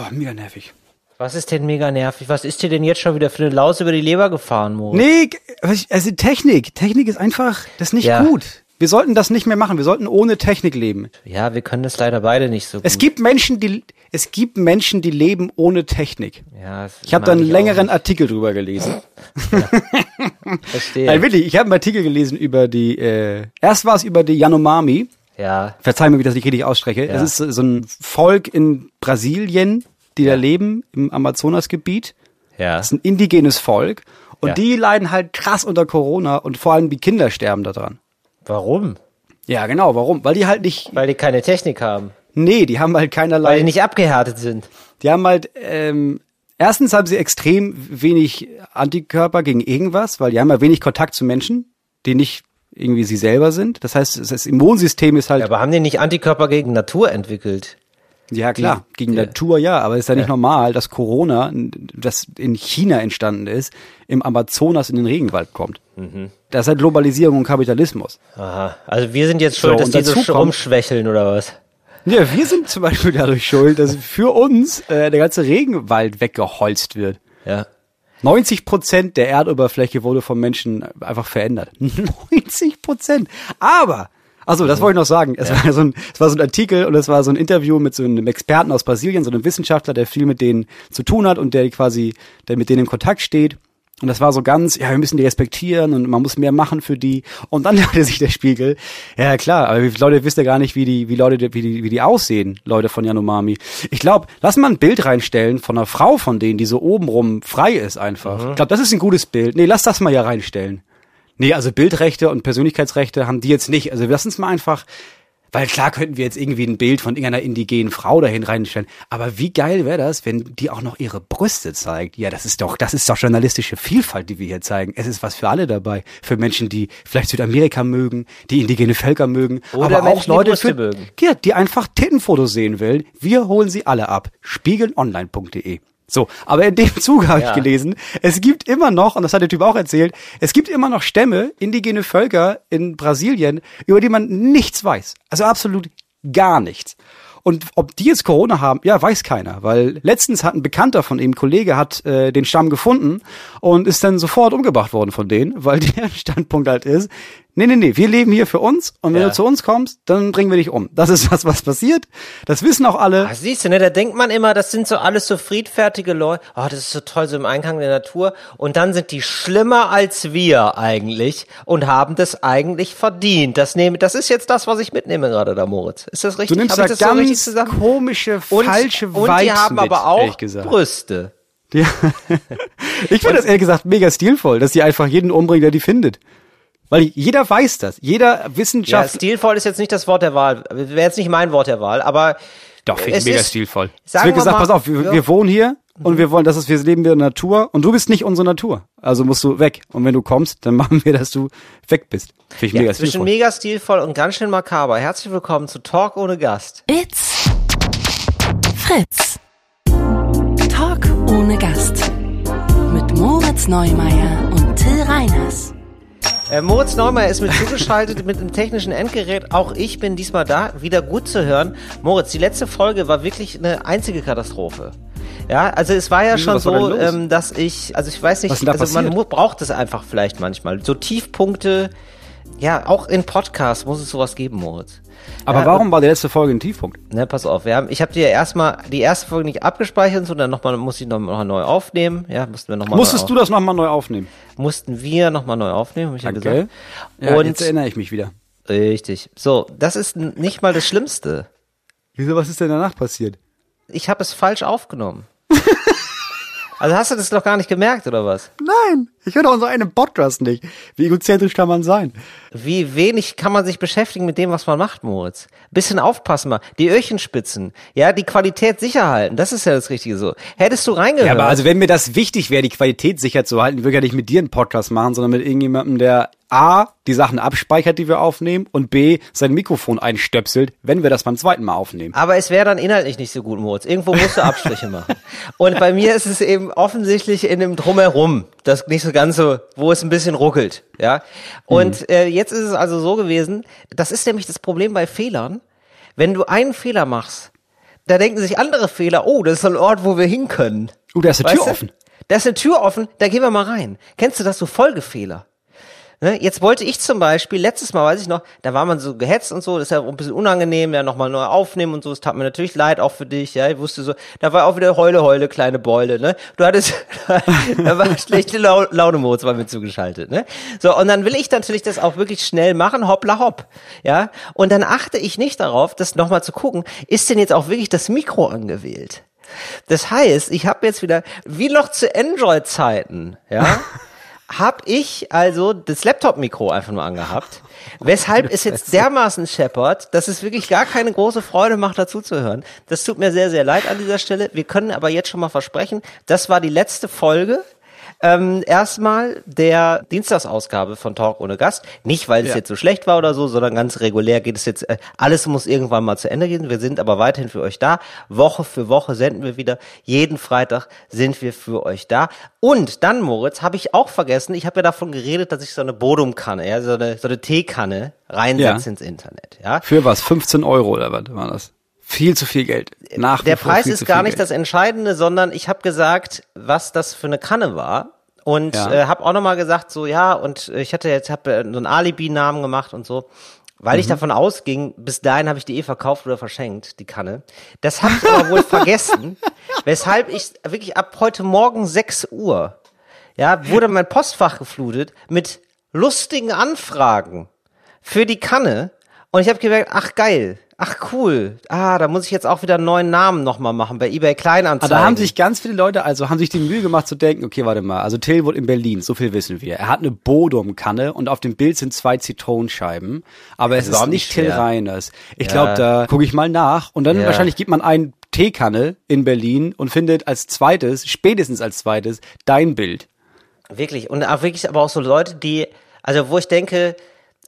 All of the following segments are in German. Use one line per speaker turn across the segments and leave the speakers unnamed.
Oh, mega nervig.
Was ist denn mega nervig? Was ist dir denn jetzt schon wieder für eine Laus über die Leber gefahren, Mo?
Nee, also Technik. Technik ist einfach, das ist nicht
Ja.
gut. Wir sollten das nicht mehr machen. Wir sollten ohne Technik leben.
Ja, wir können das leider beide nicht so gut.
Es gibt Menschen, die, es gibt Menschen, die leben ohne Technik.
ja,
Ich habe da einen längeren. Artikel drüber gelesen.
Verstehe.
Nein, wirklich, ich habe einen Artikel gelesen über die, äh, erst war es über die Yanomami.
Ja,
Verzeih mir, wie das nicht richtig ausspreche.
Ja.
Das ist so ein Volk in Brasilien, die da leben, im Amazonasgebiet.
ja.
Das ist ein indigenes Volk. Und
Ja.
die leiden halt krass unter Corona und vor allem die Kinder sterben daran.
Warum?
Ja, genau. Warum? Weil die halt nicht,
Weil die keine Technik haben.
nee, die haben halt keinerlei,
Weil die nicht abgehärtet sind.
die haben halt, ähm, erstens haben sie extrem wenig Antikörper gegen irgendwas, weil die haben ja wenig Kontakt zu Menschen, die nicht irgendwie sie selber sind. Das heißt, das Immunsystem ist halt
Ja, aber haben die nicht Antikörper gegen Natur entwickelt?
Ja, klar, gegen
ja.
Natur ja, aber es ist ja nicht normal, dass Corona, das in China entstanden ist, im Amazonas in den Regenwald kommt.
Mhm.
Das ist halt Globalisierung und Kapitalismus.
Aha. Also wir sind jetzt schuld,
So,
dass die so rumschwächeln oder was?
Ja, wir sind zum Beispiel dadurch schuld, dass für uns äh, der ganze Regenwald weggeholzt wird.
Ja.
90 Prozent der Erdoberfläche wurde vom Menschen einfach verändert. 90 Prozent. Aber, also das wollte ich noch sagen. Es, war so ein, es war so ein Artikel und es war so ein Interview mit so einem Experten aus Brasilien, so einem Wissenschaftler, der viel mit denen zu tun hat und der quasi, der mit denen in Kontakt steht. Und das war so ganz, ja, wir müssen die respektieren und man muss mehr machen für die. Und dann dachte sich der Spiegel, ja klar, aber Leute wisst ja gar nicht, wie die, wie Leute, wie die, wie die aussehen, Leute von Yanomami. Ich glaube, lass mal ein Bild reinstellen von einer Frau von denen, die so obenrum frei ist einfach. Ich glaube, das ist ein gutes Bild. Nee, lass das mal hier reinstellen. Nee, also Bildrechte und Persönlichkeitsrechte haben die jetzt nicht. Also lass uns mal einfach, weil klar könnten wir jetzt irgendwie ein Bild von irgendeiner indigenen Frau dahin reinstellen. Aber wie geil wäre das, wenn die auch noch ihre Brüste zeigt? Ja, das ist doch, das ist doch journalistische Vielfalt, die wir hier zeigen. Es ist was für alle dabei. Für Menschen, die vielleicht Südamerika mögen, die indigene Völker mögen,
Oder
aber auch
Menschen, die
Leute,
Brüste
für,
mögen.
Ja, die einfach Tittenfotos sehen will. Wir holen sie alle ab. Spiegelonline.de. So, aber in dem Zuge habe
Ja.
ich gelesen, es gibt immer noch, und das hat der Typ auch erzählt, es gibt immer noch Stämme, indigene Völker in Brasilien, über die man nichts weiß. Also absolut gar nichts. Und ob die jetzt Corona haben, ja, weiß keiner, weil letztens hat ein Bekannter von ihm, ein Kollege, hat äh, den Stamm gefunden und ist dann sofort umgebracht worden von denen, weil der Standpunkt halt ist, nee, nee, nee, wir leben hier für uns und wenn
Ja.
du zu uns kommst, dann bringen wir dich um. Das ist das, was passiert. Das wissen auch alle.
Ah, siehst du, ne, da denkt man immer, das sind so alles so friedfertige Leute. Oh, das ist so toll, so im Einklang der Natur. Und dann sind die schlimmer als wir eigentlich und haben das eigentlich verdient. Das nehme, das ist jetzt das, was ich mitnehme gerade da, Moritz. Ist das richtig?
Du nimmst da
ich das so
ganz
zusammen?
komische,
Und,
falsche
und die
Vibes
haben
mit,
aber auch. Brüste.
Ja. Ich finde das ehrlich gesagt mega stilvoll, dass die einfach jeden umbringen, der die findet. Weil jeder weiß das. Jeder
Ja,
Wissenschaft.
stilvoll ist jetzt nicht das Wort der Wahl. Wäre jetzt nicht mein Wort der Wahl, aber
Doch, finde ich
es
mega
ist-
stilvoll. Es
sagen
wird
wir
gesagt,
mal-
pass auf, wir,
ja.
wir wohnen hier und wir wollen, das ist, wir leben in der Natur und du bist nicht unsere Natur. Also musst du weg. Und wenn du kommst, dann machen wir, dass du weg bist. Finde ich
ja,
mega
zwischen
stilvoll.
mega stilvoll und ganz schön makaber. Herzlich willkommen zu Talk ohne Gast.
It's Fritz. Talk ohne Gast. Mit Moritz Neumeier und Till Reiners.
Äh, Moritz Neumeier ist mit zugeschaltet mit einem technischen Endgerät. Auch ich bin diesmal da, wieder gut zu hören. Moritz, die letzte Folge war wirklich eine einzige Katastrophe. Ja, also es war ja
Wieso,
schon so, ähm, dass ich, also ich weiß nicht, also man
passiert?
mu- braucht es einfach vielleicht manchmal. So Tiefpunkte, ja, auch in Podcasts muss es sowas geben, Moritz.
Aber
ja,
warum war die letzte Folge ein Tiefpunkt?
Ne, pass auf, wir haben, ich habe dir erstmal die erste Folge nicht abgespeichert, sondern nochmal, muss ich nochmal neu aufnehmen. Ja, mussten wir nochmal
Musstest du das nochmal neu aufnehmen?
mussten wir nochmal neu aufnehmen, hab ich ja
Okay.
gesagt.
Ja,
Und
jetzt erinnere ich mich wieder.
Richtig. So, das ist nicht mal das Schlimmste.
Wieso, was ist denn danach passiert?
Ich habe es falsch aufgenommen. also hast du das doch gar nicht gemerkt, oder was?
Nein, ich höre doch unseren einen Podcast nicht. Wie egozentrisch kann man sein?
Wie wenig kann man sich beschäftigen mit dem, was man macht, Moritz? Bisschen aufpassen mal. Die Öhrchen spitzen. Ja, die Qualität sicher halten. Das ist ja das Richtige so. Hättest du reingehört.
Ja, aber also wenn mir das wichtig wäre, die Qualität sicher zu halten, würde ich ja nicht mit dir einen Podcast machen, sondern mit irgendjemandem, der A, die Sachen abspeichert, die wir aufnehmen und B, sein Mikrofon einstöpselt, wenn wir das beim zweiten Mal aufnehmen.
Aber es wäre dann inhaltlich nicht so gut, Moritz. Irgendwo musst du Abstriche machen. Und bei mir ist es eben offensichtlich in dem Drumherum, das nicht so ganz so, wo es ein bisschen ruckelt, ja. Und äh, jetzt ist es also so gewesen, das ist nämlich das Problem bei Fehlern. Wenn du einen Fehler machst, da denken sich andere Fehler, oh, das ist ein Ort, wo wir hin können.
Oh, da ist eine
Weißt
Tür
du?
offen.
Da ist eine Tür offen, da gehen wir mal rein. Kennst du das so Folgefehler? Ne, jetzt wollte ich zum Beispiel, letztes Mal weiß ich noch, da war man so gehetzt und so, das ist ja ein bisschen unangenehm, ja nochmal neu aufnehmen und so, es tat mir natürlich leid, auch für dich, ja, ich wusste so, da war auch wieder Heule, Heule, kleine Beule, ne, du hattest, da war schlechte Lau Laune Moritz bei mir zugeschaltet, ne, so, und dann will ich natürlich das auch wirklich schnell machen, hoppla hopp, ja, und dann achte ich nicht darauf, das nochmal zu gucken, ist denn jetzt auch wirklich das Mikro angewählt? Das heißt, ich habe jetzt wieder, wie noch zu Android-Zeiten, ja, hab ich also das Laptop-Mikro einfach nur angehabt, weshalb es jetzt dermaßen scheppert, dass es wirklich gar keine große Freude macht, dazu zu hören. Das tut mir sehr, sehr leid an dieser Stelle. Wir können aber jetzt schon mal versprechen, das war die letzte Folge. Ähm, erstmal der Dienstagsausgabe von Talk ohne Gast. Nicht, weil es
Ja.
jetzt so schlecht war oder so, sondern ganz regulär geht es jetzt, äh, alles muss irgendwann mal zu Ende gehen. Wir sind aber weiterhin für euch da. Woche für Woche senden wir wieder. Jeden Freitag sind wir für euch da. Und dann, Moritz, habe ich auch vergessen, ich habe ja davon geredet, dass ich so eine Bodumkanne, ja, so eine, so eine Teekanne reinsetze
Ja.
ins Internet. Ja.
Für was? 15 Euro oder was war das? Viel zu viel Geld. Nach
Der Preis ist gar nicht
Geld.
das Entscheidende, sondern ich habe gesagt, was das für eine Kanne war. Und
Ja.
äh, habe auch nochmal gesagt, so ja, und ich hatte jetzt hab, äh, so einen Alibi-Namen gemacht und so. Weil ich
Mhm.
davon ausging, bis dahin habe ich die eh verkauft oder verschenkt, die Kanne. Das habe ich aber wohl vergessen, weshalb ich wirklich ab heute Morgen 6 Uhr, ja, wurde mein Postfach geflutet mit lustigen Anfragen für die Kanne. Und ich habe gemerkt, ach geil, ach cool. Ah, da muss ich jetzt auch wieder einen neuen Namen nochmal machen bei eBay
Aber
Kleinanzeigen.
da haben sich ganz viele Leute, also haben sich die Mühe gemacht zu denken, okay, warte mal, also Till wohnt in Berlin, so viel wissen wir. Er hat eine Bodum-Kanne und auf dem Bild sind zwei Zitronenscheiben, aber es
ist
ist nicht
nicht
Till
schwer.
Reiners. Ich
Ja.
glaube, da gucke ich mal nach und dann
Ja.
wahrscheinlich gibt man ein Teekanne in Berlin und findet als zweites, spätestens als zweites, dein Bild.
Wirklich. Und auch wirklich aber auch so Leute, die, also wo ich denke,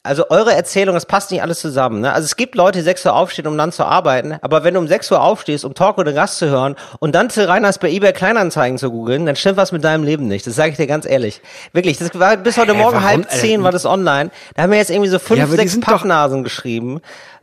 also eure Erzählung, das passt nicht alles zusammen. Ne? Also es gibt Leute, die 6 Uhr aufstehen, um dann zu arbeiten, aber wenn du um 6 Uhr aufstehst, um Talk oder Gast zu hören und dann zu Reiners bei eBay Kleinanzeigen zu googeln, dann stimmt was mit deinem Leben nicht. Das sage ich dir ganz ehrlich. Wirklich, das war bis heute
Hä,
Morgen
warum,
halb
Alter?
zehn war das online. Da haben mir jetzt irgendwie so fünf,
Ja,
sechs Pappnasen geschrieben.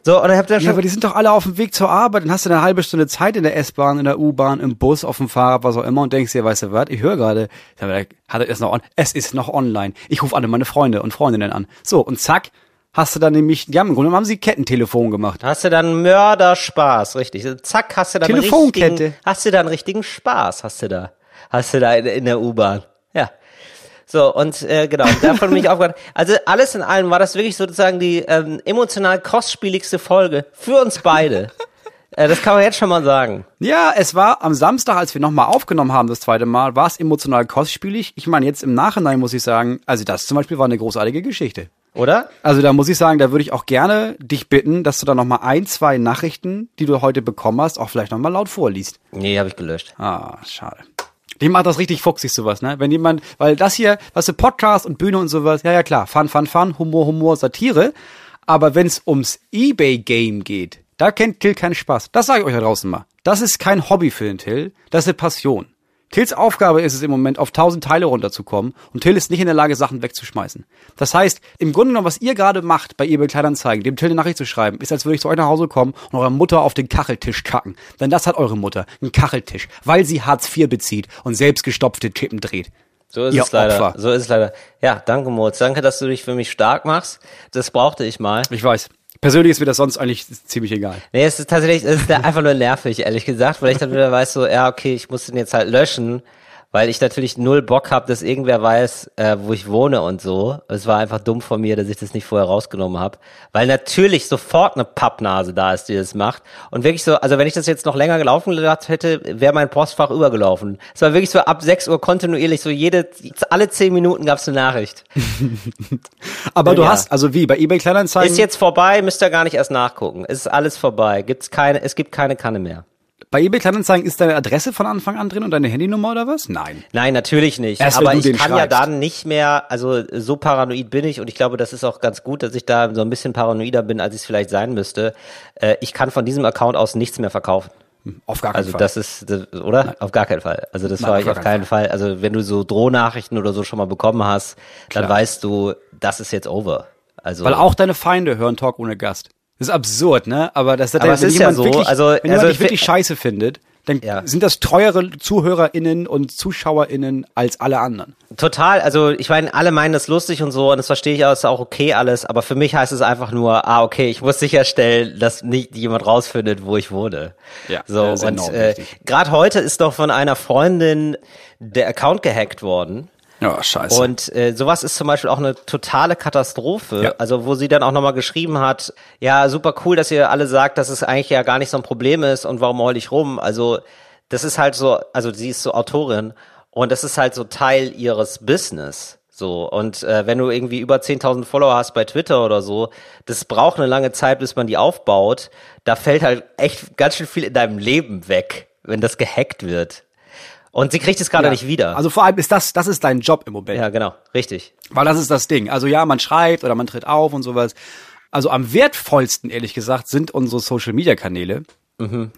So, und ich hab dann
Ja,
schon,
aber die sind doch alle auf dem Weg zur Arbeit. Dann hast du eine halbe Stunde Zeit in der S-Bahn, in der U-Bahn, im Bus, auf dem Fahrrad, was auch immer und denkst dir, weißt du was, ich höre gerade, hat er es noch on, es ist noch online. Ich rufe alle meine Freunde und Freundinnen an. So, und zack, hast du dann nämlich, ja, im Grunde genommen haben sie Kettentelefon gemacht.
Hast du dann Mörderspaß, richtig. Zack, hast du dann
Telefonkette.
richtigen, hast du dann richtigen Spaß, hast du da. Hast du da in, in der U-Bahn. So, und äh, genau, davon bin ich aufgehört. Also alles in allem war das wirklich sozusagen die ähm, emotional kostspieligste Folge für uns beide. äh, das kann man jetzt schon mal sagen.
Ja, es war am Samstag, als wir nochmal aufgenommen haben, das zweite Mal, war es emotional kostspielig. Ich meine, jetzt im Nachhinein muss ich sagen, also das zum Beispiel war eine großartige Geschichte.
Oder?
Also da muss ich sagen, da würde ich auch gerne dich bitten, dass du da nochmal ein, zwei Nachrichten, die du heute bekommen hast, auch vielleicht nochmal laut vorliest.
Nee, habe ich gelöscht.
Ah, schade. Die macht das richtig fuchsig, sowas, ne? Wenn jemand, weil das hier, was du Podcast und Bühne und sowas, ja, ja klar, Fun, Fun, Fun, Humor, Humor, Satire. Aber wenn es ums Ebay-Game geht, da kennt Till keinen Spaß. Das sage ich euch da draußen mal. Das ist kein Hobby für den Till, das ist eine Passion. Tills Aufgabe ist es im Moment, auf tausend Teile runterzukommen und Till ist nicht in der Lage, Sachen wegzuschmeißen. Das heißt, im Grunde genommen, was ihr gerade macht, bei eBay Kleinanzeigen, dem Till eine Nachricht zu schreiben, ist, als würde ich zu euch nach Hause kommen und eurer Mutter auf den Kacheltisch kacken. Denn das hat eure Mutter, einen Kacheltisch, weil sie Hartz IV bezieht und selbst gestopfte Chippen dreht.
So ist
Ihr
es leider.
Opfer.
So ist es leider. Ja, danke Moritz. Danke, dass du dich für mich stark machst. Das brauchte ich mal.
Ich weiß. Persönlich ist mir das sonst eigentlich ziemlich egal.
Nee, es ist tatsächlich, es ist einfach nur nervig, ehrlich gesagt, weil ich dann wieder weiß, so, ja, okay, ich muss den jetzt halt löschen, weil ich natürlich null Bock habe, dass irgendwer weiß, äh, wo ich wohne und so. Es war einfach dumm von mir, dass ich das nicht vorher rausgenommen habe, weil natürlich sofort eine Pappnase da ist, die das macht. Und wirklich so, also wenn ich das jetzt noch länger gelaufen gelassen hätte, wäre mein Postfach übergelaufen. Es war wirklich so ab 6 Uhr kontinuierlich, so jede, alle 10 Minuten gab's eine Nachricht.
Aber du
Ja.
hast, also wie, bei eBay Kleinanzeigen,
Ist jetzt vorbei, müsst ihr gar nicht erst nachgucken. Es ist alles vorbei. Gibt's keine, es gibt keine Kanne mehr.
Bei eBay Kleinanzeigen ist deine Adresse von Anfang an drin und deine Handynummer oder was? Nein.
Nein, natürlich nicht.
Erst
Aber ich kann ja
schreibst.
dann nicht mehr, also so paranoid bin ich und ich glaube, das ist auch ganz gut, dass ich da so ein bisschen paranoider bin, als ich es vielleicht sein müsste. Äh, ich kann von diesem Account aus nichts mehr verkaufen.
Auf gar keinen
Also
Fall.
das ist, das, oder? Auf gar keinen Fall. Also das
Nein,
war
auf
ich auf
keinen
keinen Fall. Also wenn du so Drohnachrichten oder so schon mal bekommen hast, dann
Klar.
weißt du, das ist jetzt over. Also
Weil auch deine Feinde hören Talk ohne Gast. Das ist absurd, ne? Aber das
Aber es ist ja so,
wirklich,
also-
wenn jemand
also
dich wirklich scheiße findet, dann
Ja.
sind das treuere ZuhörerInnen und ZuschauerInnen als alle anderen.
Total, also ich meine, alle meinen das lustig und so und das verstehe ich auch, ist auch okay alles, aber für mich heißt es einfach nur, ah, okay, ich muss sicherstellen, dass nicht jemand rausfindet, wo ich wohne.
Ja,
so und äh, gerade heute ist doch von einer Freundin der Account gehackt worden.
Ja, scheiße.
Und äh, sowas ist zum Beispiel auch eine totale Katastrophe.
Ja.
Also wo sie dann auch nochmal geschrieben hat, ja, super cool, dass ihr alle sagt, dass es eigentlich ja gar nicht so ein Problem ist und warum heul ich rum. Also das ist halt so, also sie ist so Autorin und das ist halt so Teil ihres Business. So, und äh, wenn du irgendwie über 10.000 Follower hast bei Twitter oder so, das braucht eine lange Zeit, bis man die aufbaut. Da fällt halt echt ganz schön viel in deinem Leben weg, wenn das gehackt wird. Und sie kriegt es gerade
ja.
nicht wieder.
Also vor allem ist das, das ist dein Job im Moment.
ja, genau, richtig.
Weil das ist das Ding. Also ja, man schreibt oder man tritt auf und sowas. Also am wertvollsten, ehrlich gesagt, sind unsere Social Media Kanäle.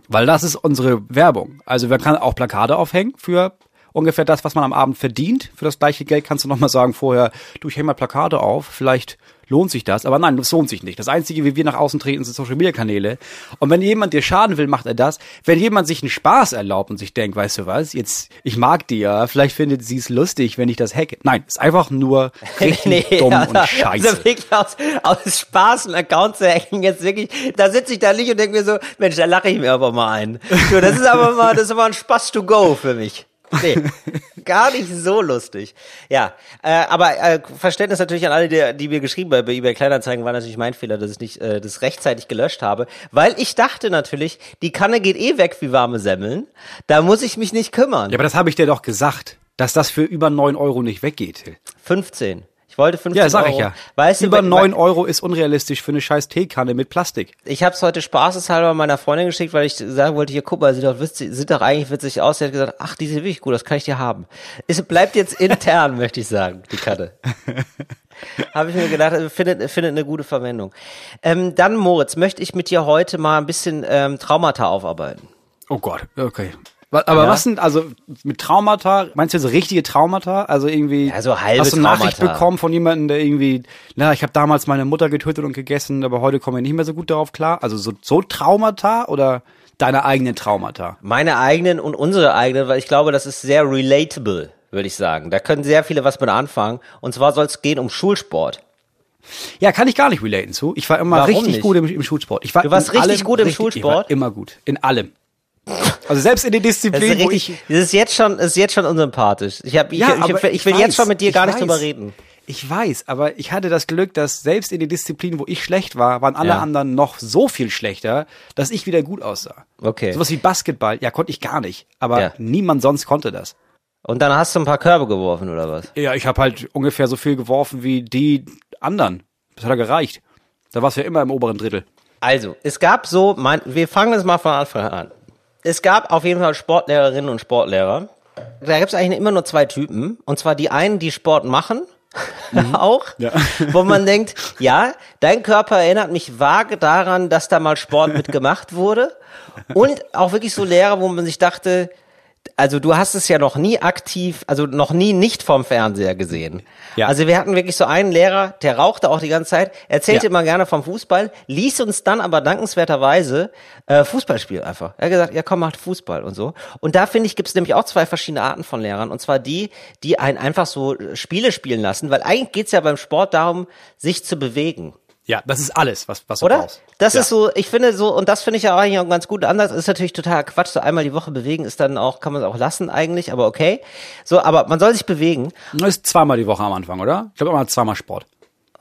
Weil das ist unsere Werbung. Also man kann auch Plakate aufhängen für ungefähr das, was man am Abend verdient. Für das gleiche Geld kannst du nochmal sagen vorher, du, ich hänge mal Plakate auf, vielleicht lohnt sich das. Aber nein, das lohnt sich nicht. Das Einzige, wie wir nach außen treten, sind Social Media Kanäle. Und wenn jemand dir schaden will, macht er das. Wenn jemand sich einen Spaß erlaubt und sich denkt, weißt du was, jetzt, ich mag die ja, vielleicht findet sie es lustig, wenn ich das hacke. Nein, ist einfach nur richtig dumm und scheiße.
Also wirklich aus, aus Spaß einen Account zu hacken, jetzt wirklich, da sitze ich da nicht und denke mir so, Mensch, da lache ich mir aber mal ein. So, das ist aber mal, das ist aber ein Spaß to go für mich. Nee, gar nicht so lustig. Ja, äh, aber äh, Verständnis natürlich an alle, die, die mir geschrieben haben bei eBay Kleinanzeigen, war natürlich mein Fehler, dass ich nicht äh, das rechtzeitig gelöscht habe, weil ich dachte natürlich, die Kanne geht eh weg wie warme Semmeln, da muss ich mich nicht kümmern.
Ja, aber das habe ich dir doch gesagt, dass das für über neun Euro nicht weggeht. Till.
15. Ich wollte 15
Ja, sag
Euro.
ich ja.
Weißt
über
du,
neun Euro ist unrealistisch für eine scheiß Teekanne mit Plastik.
Ich habe es heute spaßeshalber meiner Freundin geschickt, weil ich sagen wollte, hier guck mal, sieht doch, witzig, sieht doch eigentlich witzig aus. Sie hat gesagt, ach, die sieht wirklich gut, das kann ich dir haben. Es bleibt jetzt intern, möchte ich sagen, die Karte. habe ich mir gedacht, äh, findet, findet eine gute Verwendung. Ähm, dann, Moritz, möchte ich mit dir heute mal ein bisschen ähm, Traumata aufarbeiten.
Oh Gott, okay. Aber
Ja.
was sind, also mit Traumata, meinst du so richtige Traumata? Also irgendwie,
Ja, so halbe
hast du eine Nachricht
Traumata.
bekommen von jemandem, der irgendwie, na, ich habe damals meine Mutter getötet und gegessen, aber heute komme ich nicht mehr so gut darauf klar. Also so, so Traumata oder deine eigenen Traumata?
Meine eigenen und unsere eigenen, weil ich glaube, das ist sehr relatable, würde ich sagen. Da können sehr viele was mit anfangen. Und zwar soll es gehen um Schulsport.
Ja, kann ich gar nicht relaten zu. Ich war immer
Warum
richtig
nicht?
gut im, im Schulsport. Ich war
Du warst richtig gut im
Ich war
Schulsport?
immer gut. In allem. Also selbst in den
Das
Disziplinen, wo
richtig,
ich
das ist jetzt schon, das ist jetzt schon unsympathisch. Ich hab, ich,
Ja,
ich, ich, ich will jetzt
weiß,
schon mit dir gar nicht
weiß.
drüber reden.
Ich weiß, aber ich hatte das Glück, dass selbst in den Disziplinen, wo ich schlecht war, waren alle
Ja.
anderen noch so viel schlechter, dass ich wieder gut aussah.
Okay.
Sowas wie Basketball, ja, konnte ich gar nicht. Aber
Ja.
niemand sonst konnte das.
Und dann hast du ein paar Körbe geworfen oder was?
Ja, ich habe halt ungefähr so viel geworfen wie die anderen. Das hat ja gereicht. Da war's ja immer im oberen Drittel.
Also, es gab so, mein, wir fangen jetzt mal von Anfang an. Es gab auf jeden Fall Sportlehrerinnen und Sportlehrer. Da gibt es eigentlich immer nur zwei Typen. Und zwar die einen, die Sport machen, auch,
Ja.
wo man denkt, ja, dein Körper erinnert mich vage daran, dass da mal Sport mitgemacht wurde. Und auch wirklich so Lehrer, wo man sich dachte, also du hast es ja noch nie aktiv, also noch nie nicht vom Fernseher gesehen.
Ja.
Also wir hatten wirklich so einen Lehrer, der rauchte auch die ganze Zeit, erzählte
Ja.
immer gerne vom Fußball, ließ uns dann aber dankenswerterweise äh, Fußball spielen einfach. Er hat gesagt, ja komm, macht Fußball und so. Und da finde ich, gibt es nämlich auch zwei verschiedene Arten von Lehrern. Und zwar die, die einen einfach so Spiele spielen lassen, weil eigentlich geht's ja beim Sport darum, sich zu bewegen.
Ja, das ist alles, was, was du
Oder?
brauchst.
Das
ja.
ist so, ich finde so, und das finde ich ja auch eigentlich auch ganz gut. Anders ist natürlich total Quatsch. So einmal die Woche bewegen ist dann auch, kann man es auch lassen eigentlich, aber okay. So, aber man soll sich bewegen.
Das ist zweimal die Woche am Anfang, oder? Ich glaube immer zweimal Sport.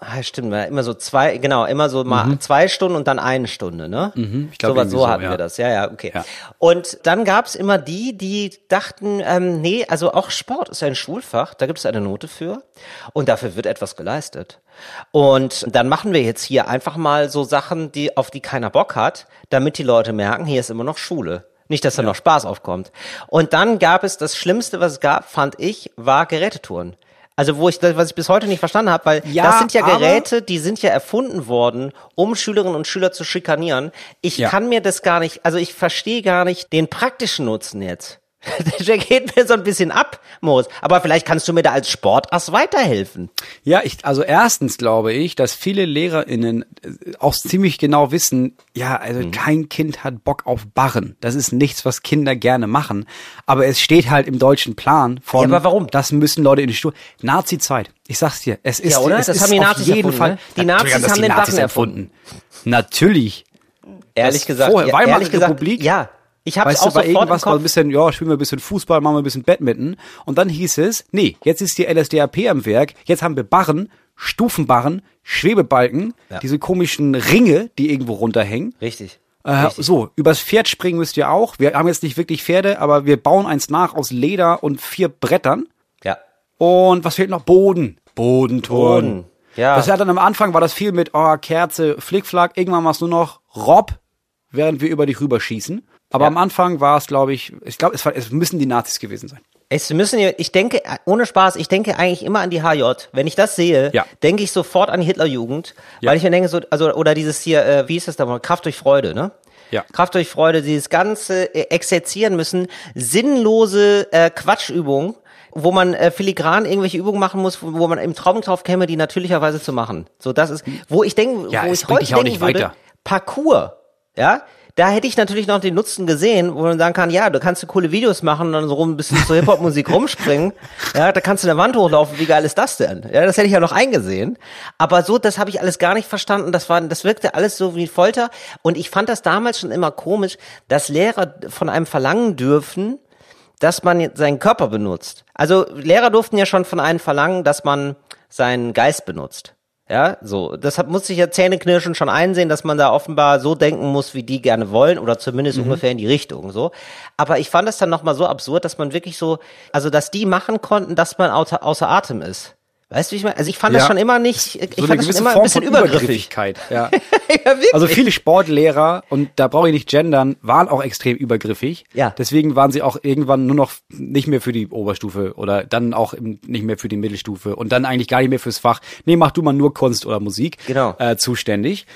Ah, stimmt, ja, immer so zwei, genau, immer so mal zwei Stunden und dann eine Stunde, ne?
Mhm. ich glaub,
so, so
so,
hatten
ja.
wir das, ja, ja, okay.
Ja.
Und dann gab's immer die, die dachten, ähm, nee, also auch Sport ist ein Schulfach, da gibt es eine Note für und dafür wird etwas geleistet. Und dann machen wir jetzt hier einfach mal so Sachen, die, auf die keiner Bock hat, damit die Leute merken, hier ist immer noch Schule. Nicht, dass da noch Spaß aufkommt. Und dann gab es das Schlimmste, was es gab, fand ich, war Gerätetouren. Also wo ich, was ich bis heute nicht verstanden habe, weil
Ja,
das sind ja Geräte, die sind ja erfunden worden, um Schülerinnen und Schüler zu schikanieren. Ich
Ja.
kann mir das gar nicht, also ich verstehe gar nicht den praktischen Nutzen jetzt. Der geht mir so ein bisschen ab, Moritz. Aber vielleicht kannst du mir da als Sportass weiterhelfen.
Ja, ich, also erstens glaube ich, dass viele LehrerInnen äh, auch ziemlich genau wissen, ja, also
Mhm.
kein Kind hat Bock auf Barren. Das ist nichts, was Kinder gerne machen. Aber es steht halt im deutschen Plan von,
Ja, aber warum?
das müssen Leute in die Schule. Nazi-Zeit. Ich sag's dir, es ist,
Ja, oder?
es
Das
ist
haben die
auf
Nazis
jeden
erfunden,
Fall.
ne? Die Nazis haben
die
den
Nazis
Barren
erfunden. Natürlich.
Ehrlich
Das
gesagt.
vorher,
ja,
Weimarer
ehrlich gesagt,
Republik?
Ja. Ich habe
Weißt
auch
du, bei irgendwas war ein bisschen, ja, spielen wir ein bisschen Fußball, machen wir ein bisschen Badminton. Und dann hieß es, nee, jetzt ist die LSDAP am Werk, jetzt haben wir Barren, Stufenbarren, Schwebebalken,
Ja.
diese komischen Ringe, die irgendwo runterhängen.
Richtig.
Äh,
Richtig.
so, übers Pferd springen müsst ihr auch. Wir haben jetzt nicht wirklich Pferde, aber wir bauen eins nach aus Leder und vier Brettern.
Ja.
Und was fehlt noch? Boden. Bodenturn.
Boden, ja.
Das hat dann am Anfang war das viel mit oh, Kerze, Flickflack. Irgendwann war es nur noch Rob, während wir über dich rüberschießen. Aber
Ja.
am Anfang war es, glaube ich, ich glaube, es, war- es müssen die Nazis gewesen sein.
Es müssen, ich denke, ohne Spaß, ich denke eigentlich immer an die HJ. Wenn ich das sehe,
Ja.
denke ich sofort an die Hitlerjugend,
Ja.
weil ich mir denke, so, also, oder dieses hier, äh, wie ist das da mal, Kraft durch Freude, ne?
Ja.
Kraft durch Freude, dieses ganze äh, exerzieren müssen, sinnlose äh, Quatschübungen, wo man äh, filigran irgendwelche Übungen machen muss, wo, wo man im Traum drauf käme, die natürlicherweise zu machen. So, das ist, wo ich denke,
Ja,
wo ich heute
dich auch
denken
nicht
würde,
weiter.
Parcours, ja, da hätte ich natürlich noch den Nutzen gesehen, wo man sagen kann, ja, du kannst du coole Videos machen und dann so rum ein bisschen zur Hip-Hop-Musik rumspringen. Ja, da kannst du in der Wand hochlaufen, wie geil ist das denn? Ja, das hätte ich ja noch eingesehen. Aber so, das habe ich alles gar nicht verstanden. Das war, das wirkte alles so wie Folter. Und ich fand das damals schon immer komisch, dass Lehrer von einem verlangen dürfen, dass man seinen Körper benutzt. Also Lehrer durften ja schon von einem verlangen, dass man seinen Geist benutzt. Ja, so. Deshalb muss ich ja Zähneknirschen schon einsehen, dass man da offenbar so denken muss, wie die gerne wollen, oder zumindest ungefähr in die Richtung, so. Aber ich fand es dann nochmal so absurd, dass man wirklich so, also, dass die machen konnten, dass man außer, außer Atem ist. Weißt du, wie ich meine? Also, ich fand das
Ja.
schon immer nicht, ich
So
fand das schon immer ein
Form
bisschen
von
übergriffig.
Übergriffigkeit. Ja.
ja.
Also viele Sportlehrer, und da brauche ich nicht gendern, waren auch extrem übergriffig.
Ja.
Deswegen waren sie auch irgendwann nur noch nicht mehr für die Oberstufe oder dann auch nicht mehr für die Mittelstufe und dann eigentlich gar nicht mehr fürs Fach. Nee, mach du mal nur Kunst oder Musik
Genau.
äh, zuständig.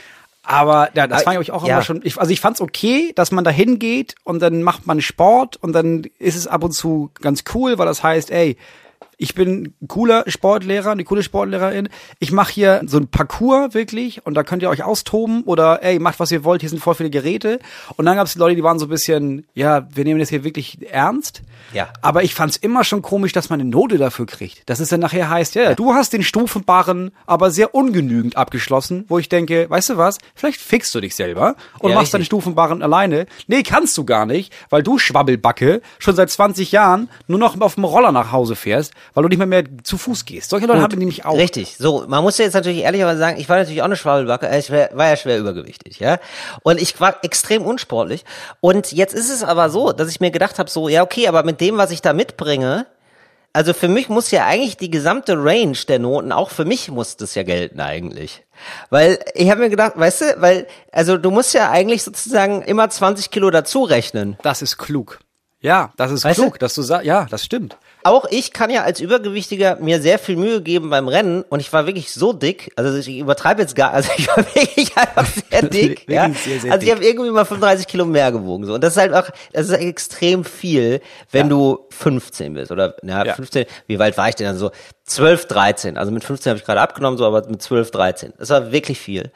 Aber ja, das
Aber-
fand ich auch
ja.
immer schon. Ich, also ich fand's okay, dass man da hingeht und dann macht man Sport und dann ist es ab und zu ganz cool, weil das heißt, ey, ich bin ein cooler Sportlehrer, eine coole Sportlehrerin. Ich mache hier so ein Parcours wirklich und da könnt ihr euch austoben oder ey, macht was ihr wollt, hier sind voll viele Geräte. Und dann gab es Leute, die waren so ein bisschen, ja, wir nehmen das hier wirklich ernst.
Ja.
Aber ich fand's immer schon komisch, dass man eine Note dafür kriegt. Dass es dann nachher heißt, ja, du hast den Stufenbarren aber sehr ungenügend abgeschlossen, wo ich denke, weißt du was, vielleicht fixst du dich selber und
Ja,
machst deinen. Stufenbarren alleine. Nee, kannst du gar nicht, weil du Schwabbelbacke schon seit 20 Jahren nur noch auf dem Roller nach Hause fährst, weil du nicht mehr mehr zu Fuß gehst. Solche Leute haben nämlich auch.
Richtig. So, man muss ja jetzt natürlich ehrlicherweise sagen, ich war natürlich auch eine Schwabbelbacke, äh, ich war, war ja schwer übergewichtig, ja. Und ich war extrem unsportlich. Und jetzt ist es aber so, dass ich mir gedacht habe, so, ja, okay, aber mit dem, was ich da mitbringe, also für mich muss ja eigentlich die gesamte Range der Noten, auch für mich muss das ja gelten eigentlich. Weil ich habe mir gedacht, weißt du, weil, also du musst ja eigentlich sozusagen immer 20 Kilo dazu rechnen.
Das ist klug. Ja, das ist
Weißt
klug,
du?
dass du sagst, ja, das stimmt.
Auch ich kann ja als Übergewichtiger mir sehr viel Mühe geben beim Rennen und ich war wirklich so dick, also ich übertreibe jetzt gar, also ich war wirklich einfach sehr dick, ja.
sehr, sehr
also ich habe irgendwie mal 35 Kilo mehr gewogen so und das ist halt auch, das ist extrem viel, wenn du 15 bist oder ja,
Ja.
15. Wie weit war ich denn dann so? 12, 13. Also mit 15 habe ich gerade abgenommen, so aber mit 12, 13. Das war wirklich viel.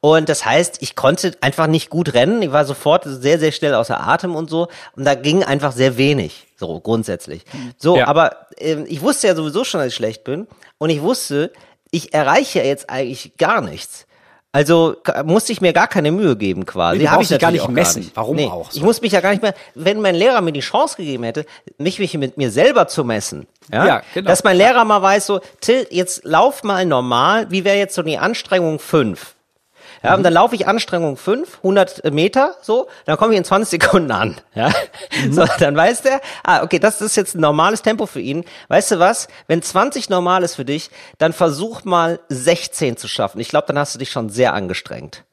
Und das heißt, ich konnte einfach nicht gut rennen. Ich war sofort sehr, sehr schnell außer Atem und so. Und da ging einfach sehr wenig, so grundsätzlich. So,
Ja.
aber ähm, ich wusste ja sowieso schon, dass ich schlecht bin. Und ich wusste, ich erreiche ja jetzt eigentlich gar nichts. Also musste ich mir gar keine Mühe geben quasi.
Nee, du
Hab
brauchst
ich
gar nicht messen. Warum
nee,
auch so?
Ich muss mich ja gar nicht mehr, wenn mein Lehrer mir die Chance gegeben hätte, mich, mich mit mir selber zu messen. Ja,
Ja, genau.
Dass mein Lehrer mal weiß, so, Till, jetzt lauf mal normal, wie wäre jetzt so die Anstrengung 5? Ja,
Mhm.
und dann laufe ich Anstrengung 5, 100 Meter, so, dann komme ich in 20 Sekunden an. Ja,
Mhm.
so, dann weiß der, ah, okay, das ist jetzt ein normales Tempo für ihn. Weißt du was? Wenn 20 normal ist für dich, dann versuch mal 16 zu schaffen. Ich glaube, dann hast du dich schon sehr angestrengt.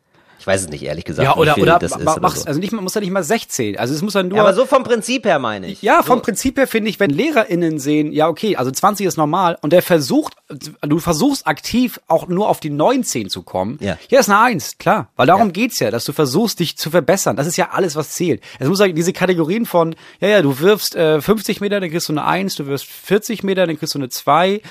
Weiß es nicht, ehrlich gesagt.
Ja, oder, oder,
das ist oder so.
also nicht, man muss ja nicht mal 16. Also es muss dann nur.
Ja, aber so vom Prinzip her meine ich.
Ja, vom
so.
Prinzip her finde ich, wenn LehrerInnen sehen, ja, okay, also 20 ist normal und der versucht, du versuchst aktiv auch nur auf die 19 zu kommen.
Ja.
Hier ist eine Eins, klar. Weil darum
Ja.
geht's ja, dass du versuchst, dich zu verbessern. Das ist ja alles, was zählt. Es muss sagen, diese Kategorien von, ja, ja, du wirfst äh, 50 Meter, dann kriegst du eine Eins, du wirfst 40 Meter, dann kriegst du eine Zwei.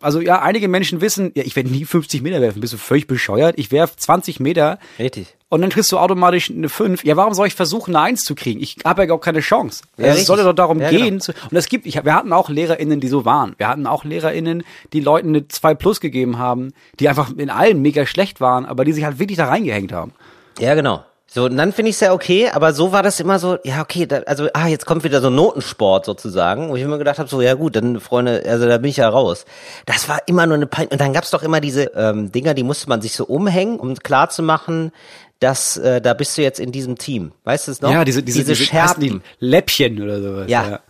Also ja, einige Menschen wissen, ja, ich werde nie 50 Meter werfen, bist du völlig bescheuert. Ich werf 20 Meter
Richtig.
und dann kriegst du automatisch eine 5. Ja, warum soll ich versuchen, eine 1 zu kriegen? Ich habe ja gar keine Chance.
Ja,
es
richtig.
sollte doch darum
Ja,
gehen.
genau.
Zu, und es gibt, ich, wir hatten auch LehrerInnen, die so waren. Wir hatten auch LehrerInnen, die Leuten eine 2 plus gegeben haben, die einfach in allem mega schlecht waren, aber die sich halt wirklich da reingehängt haben.
Ja, genau. So, und dann finde ich es ja okay, aber so war das immer so, ja, okay, da, also, ah, jetzt kommt wieder so Notensport sozusagen, wo ich immer gedacht habe, so, ja gut, dann, Freunde, also da bin ich ja raus. Das war immer nur eine Pein. Und dann gab's doch immer diese ähm, Dinger, die musste man sich so umhängen, um klar zu machen, dass äh, da bist du jetzt in diesem Team. Weißt du es noch?
Ja, diese, diese, diese, heißen die
Scherben.
Läppchen oder sowas.
Ja.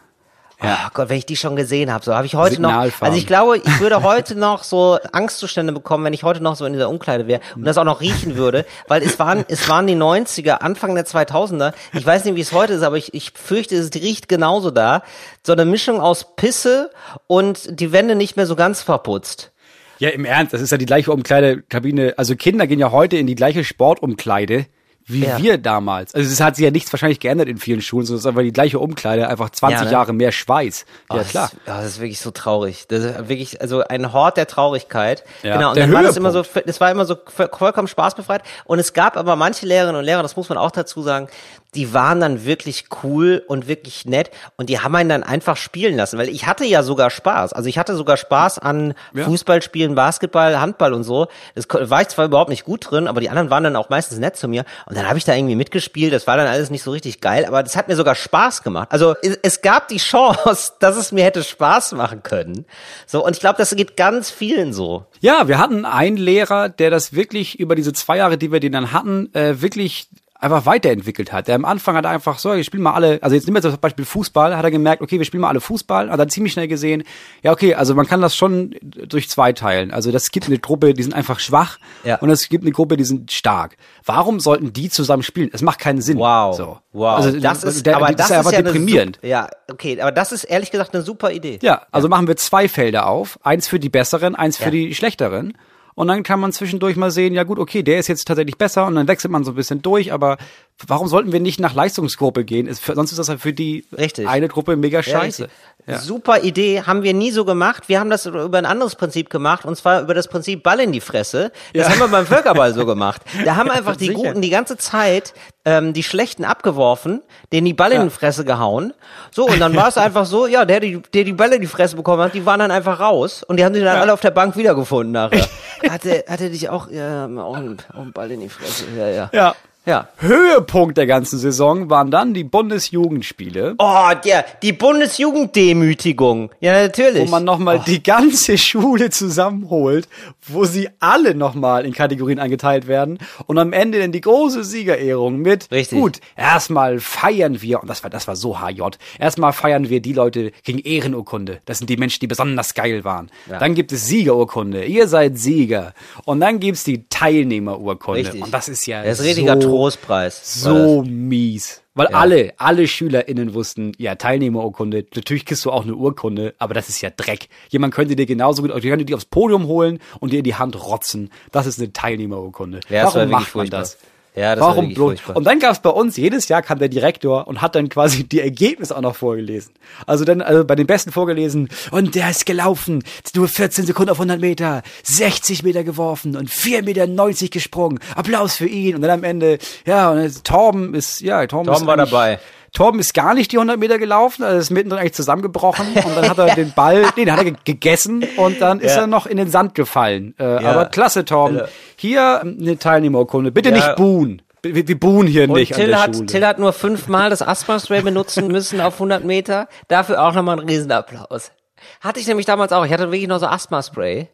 Oh Gott, wenn ich die schon gesehen habe, so habe ich heute noch. Also ich glaube, ich würde heute noch so Angstzustände bekommen, wenn ich heute noch so in dieser Umkleide wäre und das auch noch riechen würde, weil es waren es waren die 90er, Anfang der 2000er. Ich weiß nicht, wie es heute ist, aber ich, ich fürchte, es riecht genauso da. So eine Mischung aus Pisse und die Wände nicht mehr so ganz verputzt.
Ja, im Ernst, das ist ja die gleiche Umkleidekabine. Also Kinder gehen ja heute in die gleiche Sportumkleide wie
Ja.
wir damals. Also es hat sich ja nichts wahrscheinlich geändert in vielen Schulen, sondern es ist einfach die gleiche Umkleide, einfach 20
Ja, ne?
Jahre mehr Schweiß.
Oh,
Ja,
das
klar.
Ist, ja, das ist wirklich so traurig. Das ist wirklich, also ein Hort der Traurigkeit.
Ja,
genau. Und
der
dann war das immer so, das war immer so vollkommen spaßbefreit. Und es gab aber manche Lehrerinnen und Lehrer, das muss man auch dazu sagen, die waren dann wirklich cool und wirklich nett und die haben einen dann einfach spielen lassen, weil ich hatte ja sogar Spaß. Also ich hatte sogar Spaß an
Ja.
Fußballspielen, Basketball, Handball und so. Das war ich zwar überhaupt nicht gut drin, aber die anderen waren dann auch meistens nett zu mir und dann habe ich da irgendwie mitgespielt. Das war dann alles nicht so richtig geil, aber das hat mir sogar Spaß gemacht. Also es, es gab die Chance, dass es mir hätte Spaß machen können. So und ich glaube, das geht ganz vielen so.
Ja, wir hatten einen Lehrer, der das wirklich über diese zwei Jahre, die wir den dann hatten, äh, wirklich einfach weiterentwickelt hat. Der am Anfang hat er einfach so, wir spielen mal alle, also jetzt nehmen wir zum Beispiel Fußball, hat er gemerkt, okay, wir spielen mal alle Fußball, hat dann ziemlich schnell gesehen, ja okay, also man kann das schon durch zwei teilen. Also das gibt eine Gruppe, die sind einfach schwach
Ja.
und es gibt eine Gruppe, die sind stark. Warum sollten die zusammen spielen? Es macht keinen Sinn.
Wow.
So.
Wow.
Also
das ist,
der,
aber
das ist ja einfach
eine
deprimierend.
Sup- ja, okay, aber das ist ehrlich gesagt eine super Idee.
Ja, also machen wir zwei Felder auf. Eins für die Besseren, eins für
Ja.
die Schlechteren. Und dann kann man zwischendurch mal sehen, ja gut, okay, der ist jetzt tatsächlich besser und dann wechselt man so ein bisschen durch, aber warum sollten wir nicht nach Leistungsgruppe gehen? Ist sonst ist das ja für die
Richtig.
eine Gruppe mega
Ja,
scheiße.
richtig. Super Idee, haben wir nie so gemacht. Wir haben das über ein anderes Prinzip gemacht, und zwar über das Prinzip Ball in die Fresse. Das
Ja.
haben wir beim Völkerball so gemacht. Da haben einfach die
Sicher.
Guten die ganze Zeit ähm, die Schlechten abgeworfen, denen die Ball in die Fresse gehauen. So, und dann war es einfach so, ja, der, die, der die Bälle in die Fresse bekommen hat, die waren dann einfach raus und die haben sich dann alle auf der Bank wiedergefunden nachher. Hatte, hatte dich auch, ja, auch einen, auch einen Ball in die Fresse, ja, ja.
Ja.
Ja.
Höhepunkt der ganzen Saison waren dann die Bundesjugendspiele,
Oh, der, die Bundesjugenddemütigung. Ja, natürlich.
wo man nochmal die ganze Schule zusammenholt, wo sie alle nochmal in Kategorien eingeteilt werden und am Ende dann die große Siegerehrung mit,
Richtig.
gut, erstmal feiern wir, und das war, das war so HJ, erstmal feiern wir die Leute gegen Ehrenurkunde. Das sind die Menschen, die besonders geil waren.
Ja.
Dann gibt es Siegerurkunde. Ihr seid Sieger. Und dann gibt's die Teilnehmerurkunde.
Richtig.
Und das ist ja
Das ist ein richtiger
so,
Trostpreis.
so mies. Weil
Ja.
alle, alle SchülerInnen wussten, ja, Teilnehmerurkunde, natürlich kriegst du auch eine Urkunde, aber das ist ja Dreck. Jemand könnte dir genauso gut, die könnte die aufs Podium holen und dir in die Hand rotzen. Das ist eine Teilnehmerurkunde.
Ja,
Warum macht man
furchtbar.
das?
Ja, das war
Warum bloß? Und dann gab's bei uns, jedes Jahr kam der Direktor und hat dann quasi die Ergebnisse auch noch vorgelesen. Also dann also bei den Besten vorgelesen, und der ist gelaufen, nur 14 Sekunden auf 100 Meter, 60 Meter geworfen und 4,90 Meter gesprungen. Applaus für ihn. Und dann am Ende, ja, und Torben ist, ja, Torben,
Torben
ist
war dabei.
Torben ist gar nicht die 100 Meter gelaufen, also ist mittendrin eigentlich zusammengebrochen und dann hat er den Ball, nee, den hat er ge- gegessen und dann ist
Ja.
er noch in den Sand gefallen. Äh,
Ja.
Aber klasse, Torben.
Ja.
Hier eine Teilnehmerurkunde. Bitte
Ja.
nicht buhen. Wir, wir buhen hier
Und
nicht an
Till
der
hat,
Schule.
Till hat nur fünfmal das Asthma-Spray benutzen müssen auf 100 Meter. Dafür auch nochmal einen Riesenapplaus. Hatte ich nämlich damals auch. Ich hatte wirklich noch so Asthma-Spray.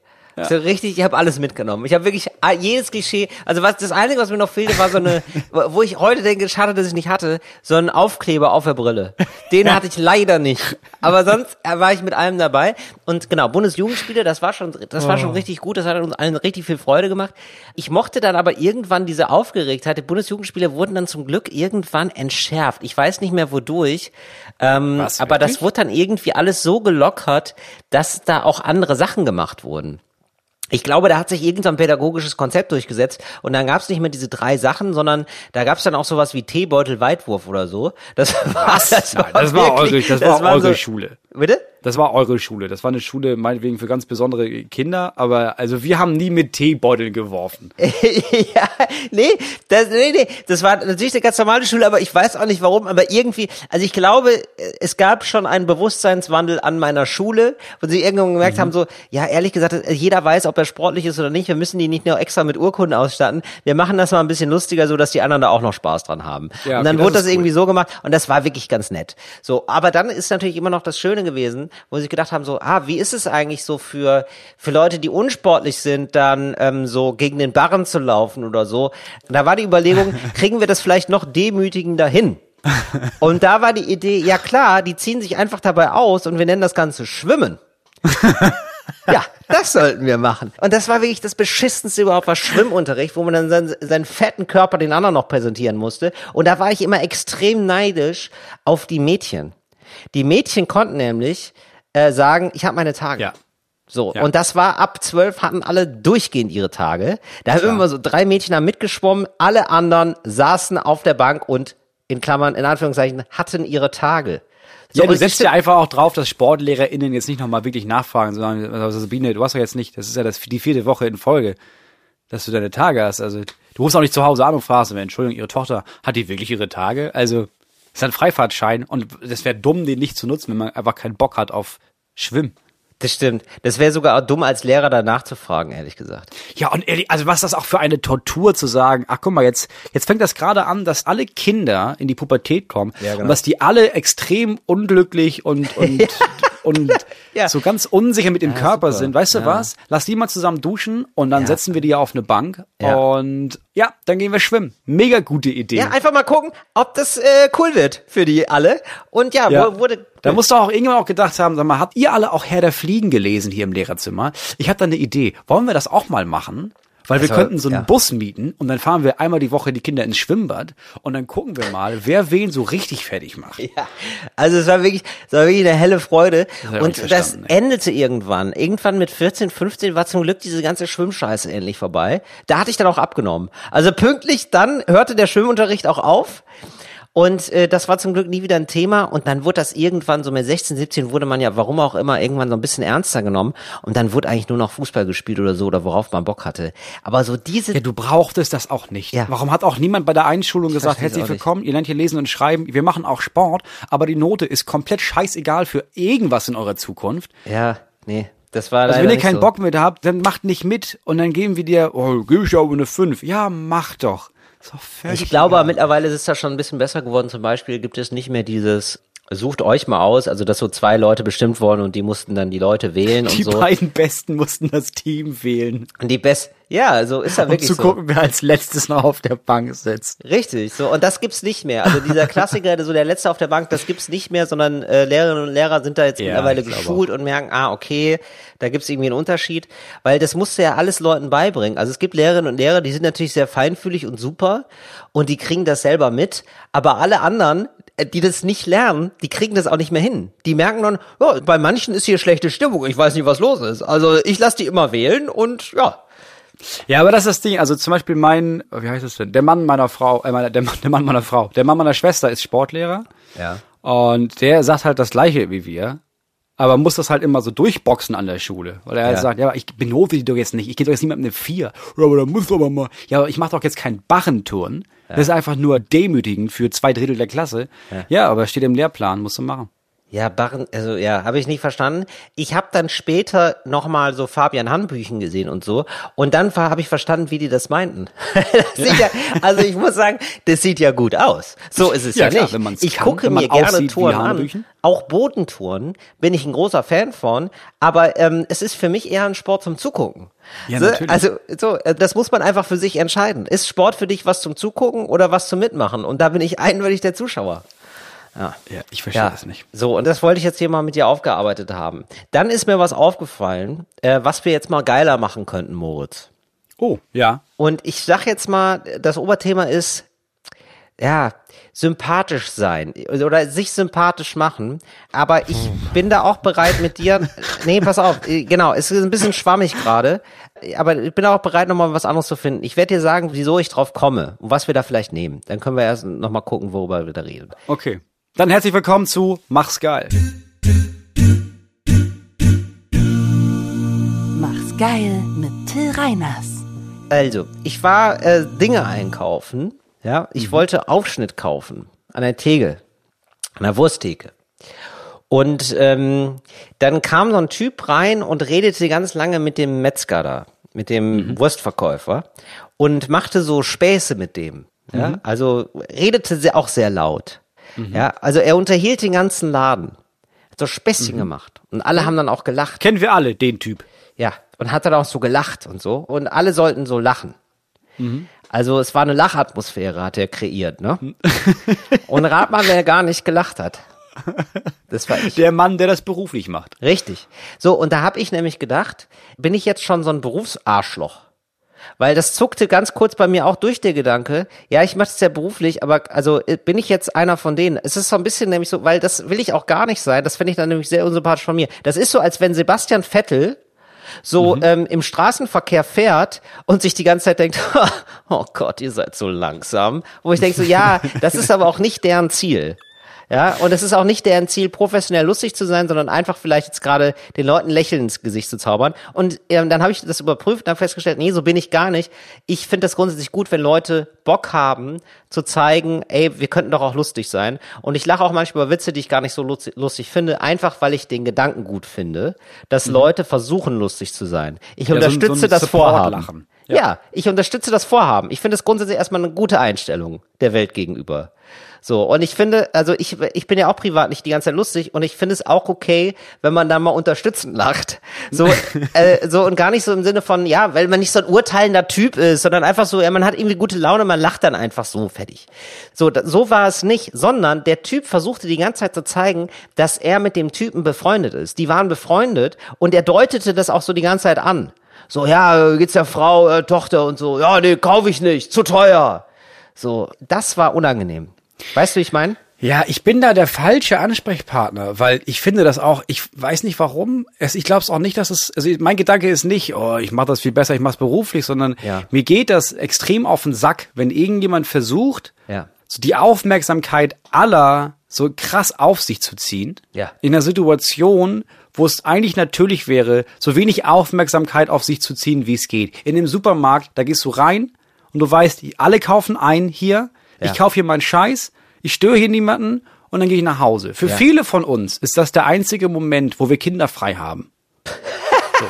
So richtig, ich habe alles mitgenommen. Ich habe wirklich a- jedes Klischee, also was das Einzige, was mir noch fehlte, war so eine, wo ich heute denke, schade, dass ich nicht hatte, so ein Aufkleber auf der Brille. Den hatte ich leider nicht. Aber sonst äh, war ich mit allem dabei. Und genau, Bundesjugendspiele, das war schon, das war schon richtig gut, das hat uns allen richtig viel Freude gemacht. Ich mochte dann aber irgendwann diese Aufgeregtheit. Die Bundesjugendspiele wurden dann zum Glück irgendwann entschärft. Ich weiß nicht mehr wodurch, ähm,
Was,
aber das wurde dann irgendwie alles so gelockert, dass da auch andere Sachen gemacht wurden. Ich glaube, da hat sich irgendein pädagogisches Konzept durchgesetzt und dann gab es nicht mehr diese drei Sachen, sondern da gab es dann auch sowas wie Teebeutel Weitwurf oder so. Das war, das
Nein, das war
wirklich-
eure, das war
waren
eure
so-
Schule.
Bitte?
Das war eure Schule. Das war eine Schule, meinetwegen für ganz besondere Kinder, aber also wir haben nie mit Teebeuteln geworfen.
ja, nee, das, nee, nee, das war natürlich eine ganz normale Schule, aber ich weiß auch nicht warum, aber irgendwie, also ich glaube, es gab schon einen Bewusstseinswandel an meiner Schule, wo sie irgendwann gemerkt
Mhm.
haben, so, ja, ehrlich gesagt, jeder weiß, ob er sportlich ist oder nicht, wir müssen die nicht nur extra mit Urkunden ausstatten, wir machen das mal ein bisschen lustiger, so dass die anderen da auch noch Spaß dran haben.
Ja,
und dann
okay, das
wurde das
cool.
irgendwie so gemacht und das war wirklich ganz nett. So, aber dann ist natürlich immer noch das Schöne gewesen, wo sie gedacht haben, so, ah, wie ist es eigentlich so für, für Leute, die unsportlich sind, dann ähm, so gegen den Barren zu laufen oder so. Und da war die Überlegung, kriegen wir das vielleicht noch demütigender hin? Und da war die Idee, ja klar, die ziehen sich einfach dabei aus und wir nennen das Ganze Schwimmen. Ja, das sollten wir machen. Und das war wirklich das beschissenste überhaupt, war Schwimmunterricht, wo man dann seinen, seinen fetten Körper den anderen noch präsentieren musste. Und da war ich immer extrem neidisch auf die Mädchen. Die Mädchen konnten nämlich äh, sagen, ich habe meine Tage.
Ja.
So,
Ja.
und das war ab zwölf hatten alle durchgehend ihre Tage. Da haben immer so drei Mädchen da mitgeschwommen, alle anderen saßen auf der Bank und in Klammern, in Anführungszeichen, hatten ihre Tage. So,
Ja, du setzt ja einfach auch drauf, dass SportlehrerInnen jetzt nicht nochmal wirklich nachfragen, sondern, also Sabine, du hast doch jetzt nicht, das ist ja das, die vierte Woche in Folge, dass du deine Tage hast. Also, du rufst auch nicht zu Hause an und fragst, Entschuldigung, ihre Tochter, hat die wirklich ihre Tage? Also, ist ein Freifahrtschein und das wäre dumm, den nicht zu nutzen, wenn man einfach keinen Bock hat auf Schwimmen.
Das stimmt. Das wäre sogar auch dumm als Lehrer danach zu fragen, ehrlich gesagt.
Ja, und ehrlich, also was das auch für eine Tortur zu sagen, ach guck mal, jetzt, jetzt fängt das gerade an, dass alle Kinder in die Pubertät kommen
Ja, genau.
und dass die alle extrem unglücklich und, und, und
Ja.
so ganz unsicher mit dem Körper
super.
sind. Weißt du
Ja.
was? Lass die mal zusammen duschen und dann
Ja.
setzen wir die auf eine Bank
Ja.
und ja, dann gehen wir schwimmen. Mega gute Idee.
Ja, einfach mal gucken, ob das äh, cool wird für die alle. Und ja,
Ja.
Wo, wurde.
Da musst du auch irgendwann auch gedacht haben, sag mal, habt ihr alle auch Herr der Fliegen gelesen hier im Lehrerzimmer? Ich habe da eine Idee. Wollen wir das auch mal machen? Weil wir
Das war-
könnten so einen
ja.
Bus mieten und dann fahren wir einmal die Woche die Kinder ins Schwimmbad und dann gucken wir mal, wer wen so richtig fertig macht.
Ja, also es war wirklich, es war wirklich eine helle Freude.
ich
Und das
ey.
endete irgendwann. Irgendwann mit 14, 15 war zum Glück diese ganze Schwimmscheiße endlich vorbei. Da hatte ich dann auch abgenommen. Also pünktlich dann hörte der Schwimmunterricht auch auf. Und äh, das war zum Glück nie wieder ein Thema. Und dann wurde das irgendwann, so mit 16, 17, wurde man ja, warum auch immer, irgendwann so ein bisschen ernster genommen. Und dann wurde eigentlich nur noch Fußball gespielt oder so, oder worauf man Bock hatte. Aber so diese
Ja, du brauchtest das auch nicht.
Ja.
Warum hat auch niemand bei der Einschulung gesagt,
versteh's
herzlich willkommen, ihr lernt hier lesen und schreiben, wir machen auch Sport, aber die Note ist komplett scheißegal für irgendwas in eurer Zukunft.
Ja, nee, das war
Also wenn ihr keinen
so.
Bock mit habt, dann macht nicht mit und dann geben wir dir, oh, gebe ich aber eine 5. Ja, mach doch.
Ich glaube,
egal.
mittlerweile ist das schon ein bisschen besser geworden. Zum Beispiel gibt es nicht mehr dieses Sucht euch mal aus, also dass so zwei Leute bestimmt wurden und die mussten dann die Leute wählen
Die
und so.
beiden Besten mussten das Team wählen,
Und die Best, ja, so ist ja
um
wirklich
zu
so.
gucken, wer als letztes noch auf der Bank sitzt.
Richtig, so und das gibt's nicht mehr. Also dieser Klassiker, so der letzte auf der Bank, das gibt's nicht mehr, sondern äh, Lehrerinnen und Lehrer sind da jetzt
Ja,
mittlerweile geschult und merken, ah okay, da gibt's irgendwie einen Unterschied, weil das musst du ja alles Leuten beibringen. Also es gibt Lehrerinnen und Lehrer, die sind natürlich sehr feinfühlig und super und die kriegen das selber mit, aber alle anderen, äh, die das nicht lernen, die kriegen das auch nicht mehr hin. Die merken dann, ja, bei manchen ist hier schlechte Stimmung, ich weiß nicht, was los ist. Also ich lasse die immer wählen und ja,
Ja, aber das ist das Ding. Also zum Beispiel mein, wie heißt das denn? Der Mann meiner Frau, äh, meiner, der, Mann, der Mann meiner Frau, der Mann meiner Schwester ist Sportlehrer.
Ja.
Und der sagt halt das Gleiche wie wir. Aber muss das halt immer so durchboxen an der Schule. Weil er halt
Ja.
sagt, ja, aber ich benote die doch jetzt nicht. Ich gehe doch jetzt mit einer 4. Ja, aber da muss doch aber mal. Ja, aber ich mache doch jetzt keinen Barrenturn. Das ist einfach nur demütigend für zwei Drittel der Klasse. Ja, aber steht im Lehrplan, musst du machen.
Ja, Barren, also ja, habe ich nicht verstanden. Ich habe dann später nochmal so Fabian Hanbüchen gesehen und so und dann habe ich verstanden, wie die das meinten. das sieht ja, also ich muss sagen, das sieht ja gut aus. So ist es ja,
Ja, klar,
nicht. ich
kann,
gucke mir gerne Touren an. Auch Bodentouren bin ich ein großer Fan von, aber ähm, es ist für mich eher ein Sport zum Zugucken.
Ja,
so,
natürlich.
Also so, äh, das muss man einfach für sich entscheiden. Ist Sport für dich was zum Zugucken oder was zum Mitmachen? Und da bin ich eindeutig der Zuschauer.
Ja, ich verstehe das nicht.
So, und das wollte ich jetzt hier mal mit dir aufgearbeitet haben. Dann ist mir was aufgefallen, äh, was wir jetzt mal geiler machen könnten, Moritz.
Oh, ja.
Und ich sag jetzt mal, das Oberthema ist, ja, sympathisch sein oder sich sympathisch machen. Aber ich bin da auch bereit mit dir. Nee, pass auf, äh, genau, es ist ein bisschen schwammig gerade. Aber ich bin auch bereit, nochmal was anderes zu finden. Ich werde dir sagen, wieso ich drauf komme und was wir da vielleicht nehmen. Dann können wir erst nochmal gucken, worüber wir da reden.
Okay. Dann herzlich willkommen zu Mach's geil.
Mach's geil mit Till Reiners.
Also, ich war äh, Dinge einkaufen. Ja, ich
Mhm.
wollte Aufschnitt kaufen an der Theke, an der Wursttheke. Und ähm, dann kam so ein Typ rein und redete ganz lange mit dem Metzger da, mit dem
Mhm.
Wurstverkäufer und machte so Späße mit dem. Ja,
Mhm.
also redete auch sehr laut. Ja, also er unterhielt den ganzen Laden. Hat so Späßchen
Mhm.
gemacht. Und alle haben dann auch gelacht.
Kennen wir alle den Typ.
Ja, und hat dann auch so gelacht und so. Und alle sollten so lachen. Also es war eine Lachatmosphäre, hat er kreiert, ne? und rat mal, wer gar nicht gelacht hat. Das war ich.
Der Mann, der das beruflich macht.
Richtig. So, und da habe ich nämlich gedacht, bin ich jetzt schon so ein Berufsarschloch? Weil das zuckte ganz kurz bei mir auch durch der Gedanke, ja, ich mache es ja beruflich, aber also äh, bin ich jetzt einer von denen? Es ist so ein bisschen nämlich so, weil das will ich auch gar nicht sein, das finde ich dann nämlich sehr unsympathisch von mir. Das ist so, als wenn Sebastian Vettel so ähm, im Straßenverkehr fährt und sich die ganze Zeit denkt, oh Gott, ihr seid so langsam. Wo ich denke so, ja, das ist aber auch nicht deren Ziel. Ja, und es ist auch nicht deren Ziel, professionell lustig zu sein, sondern einfach vielleicht jetzt gerade den Leuten Lächeln ins Gesicht zu zaubern. Und ähm, dann habe ich das überprüft und habe festgestellt, nee, so bin ich gar nicht. Ich finde das grundsätzlich gut, wenn Leute Bock haben, zu zeigen, ey, wir könnten doch auch lustig sein. Und ich lache auch manchmal über Witze, die ich gar nicht so lustig, finde, einfach weil ich den Gedanken gut finde, dass Leute versuchen, lustig zu sein. Ich
Mhm. Ja, so ein-
unterstütze
so ein
das Vorhaben. Ja.
Ja.
ich unterstütze das Vorhaben. Ich finde es grundsätzlich erstmal eine gute Einstellung der Welt gegenüber. So, und ich finde, also ich, ich bin ja auch privat nicht die ganze Zeit lustig und ich finde es auch okay, wenn man da mal unterstützend lacht. So, äh, so und gar nicht so im Sinne von, ja, weil man nicht so ein urteilender Typ ist, sondern einfach so, ja, man hat irgendwie gute Laune, man lacht dann einfach so fertig. So, so war es nicht, sondern der Typ versuchte die ganze Zeit zu zeigen, dass er mit dem Typen befreundet ist. Die waren befreundet und er deutete das auch so die ganze Zeit an. So, ja, geht's der Frau, äh, Tochter und so, ja, nee, kaufe ich nicht, zu teuer. So, das war unangenehm. Weißt du, wie ich meine?
Ja, ich bin da der falsche Ansprechpartner, weil ich finde das auch, ich weiß nicht warum, es, ich glaube es auch nicht, dass es, also mein Gedanke ist nicht, oh, ich mache das viel besser, ich mache es beruflich, sondern
Ja.
mir geht das extrem auf den Sack, wenn irgendjemand versucht,
Ja.
so die Aufmerksamkeit aller so krass auf sich zu ziehen,
Ja.
in einer Situation, wo es eigentlich natürlich wäre, so wenig Aufmerksamkeit auf sich zu ziehen, wie es geht. In dem Supermarkt, da gehst du rein und du weißt, alle kaufen ein hier,
Ja.
ich kaufe hier meinen Scheiß, ich störe hier niemanden und dann gehe ich nach Hause. Für
Ja.
viele von uns ist das der einzige Moment, wo wir Kinder frei haben. So.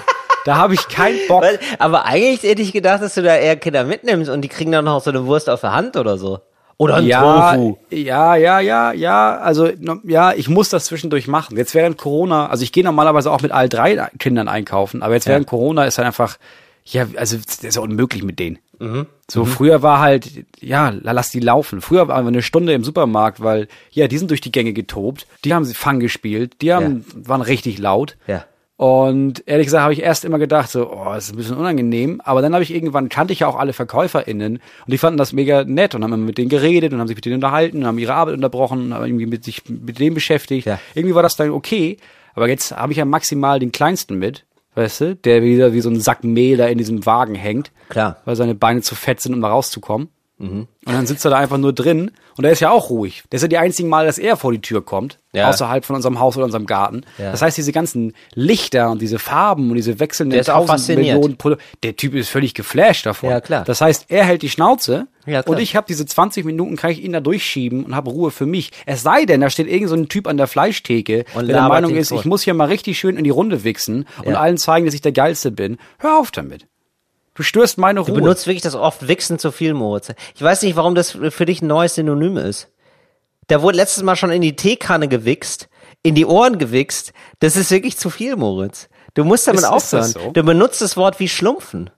Da habe ich keinen Bock.
Aber eigentlich hätte ich gedacht, dass du da eher Kinder mitnimmst und die kriegen dann noch so eine Wurst auf der Hand oder so. Oder ein
ja,
Tofu.
ja, ja, ja, ja. Also ja, ich muss das zwischendurch machen. Jetzt während Corona, also ich gehe normalerweise auch mit all drei Kindern einkaufen, aber jetzt während Corona ist halt einfach, ja, also das ist ja unmöglich mit denen.
Mhm.
So früher war halt, ja, lass die laufen. Früher waren wir eine Stunde im Supermarkt, weil ja, die sind durch die Gänge getobt, die haben sie Fang gespielt, die haben waren richtig laut.
Ja.
Und ehrlich gesagt habe ich erst immer gedacht, so, oh, das ist ein bisschen unangenehm. Aber dann habe ich irgendwann, kannte ich ja auch alle VerkäuferInnen und die fanden das mega nett und haben immer mit denen geredet und haben sich mit denen unterhalten und haben ihre Arbeit unterbrochen und haben irgendwie mit sich mit dem beschäftigt.
Ja.
Irgendwie war das dann okay. Aber jetzt habe ich ja maximal den Kleinsten mit, weißt du, der wieder wie so ein Sack Mehl da in diesem Wagen hängt.
Klar.
Weil seine Beine zu fett sind, um da rauszukommen. Und dann sitzt er da einfach nur drin und er ist ja auch ruhig. Das ist ja die einzigen Mal, dass er vor die Tür kommt,
Ja.
außerhalb von unserem Haus oder unserem Garten.
Ja.
Das heißt, diese ganzen Lichter und diese Farben und diese wechselnden
Der
tausend. Millionen Pro Der Typ ist völlig geflasht davon.
Ja, klar.
Das heißt, er hält die Schnauze
Ja, klar.
und ich habe diese 20 Minuten, kann ich ihn da durchschieben und habe Ruhe für mich. Es sei denn, da steht irgend so ein Typ an der Fleischtheke,
Und
der der Meinung ist,
tot.
ich muss hier mal richtig schön in die Runde wichsen und allen zeigen, dass ich der Geilste bin. Hör auf damit. Du störst meine
Du
Ruhe.
benutzt wirklich das oft Wichsen zu viel, Moritz. Ich weiß nicht, warum das für dich ein neues Synonym ist. Da wurde letztes Mal schon in die Teekanne gewichst, in die Ohren gewichst. Das ist wirklich zu viel, Moritz. Du musst damit
Ist- ist
aufhören.
das so?
Du benutzt das Wort wie Schlumpfen.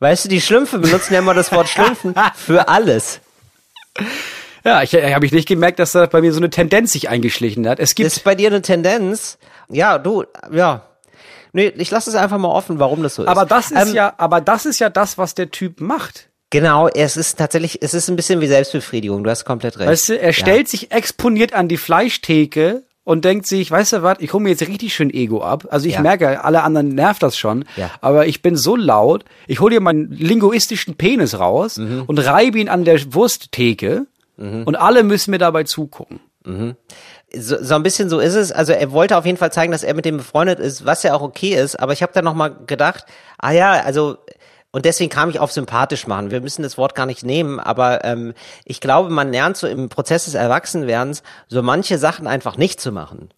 Weißt du, die Schlümpfe benutzen ja immer das Wort Schlumpfen für alles.
Ja, ich habe ich nicht gemerkt, dass da bei mir so eine Tendenz sich eingeschlichen hat. Es gibt
Ist bei dir eine Tendenz? Ja, du, ja. Nee, ich lasse es einfach mal offen, warum das so ist.
aber das ist
Ähm,
ja, aber das ist ja das, was der Typ macht.
Genau, es ist tatsächlich, es ist ein bisschen wie Selbstbefriedigung, du hast komplett recht.
Weißt du, er
Ja.
stellt sich exponiert an die Fleischtheke und denkt sich, weißt du was, ich hole mir jetzt richtig schön Ego ab. Also ich
Ja.
merke, alle anderen nervt das schon,
Ja.
aber ich bin so laut, ich hole dir meinen linguistischen Penis raus
Mhm.
und reibe ihn an der Wursttheke und alle müssen mir dabei zugucken.
So, so ein bisschen so ist es. Also er wollte auf jeden Fall zeigen, dass er mit dem befreundet ist, was ja auch okay ist. Aber ich habe dann noch mal gedacht, ah ja, also und deswegen kam ich auf sympathisch machen. Wir müssen das Wort gar nicht nehmen, aber ähm, ich glaube, man lernt so im Prozess des Erwachsenwerdens so manche Sachen einfach nicht zu machen.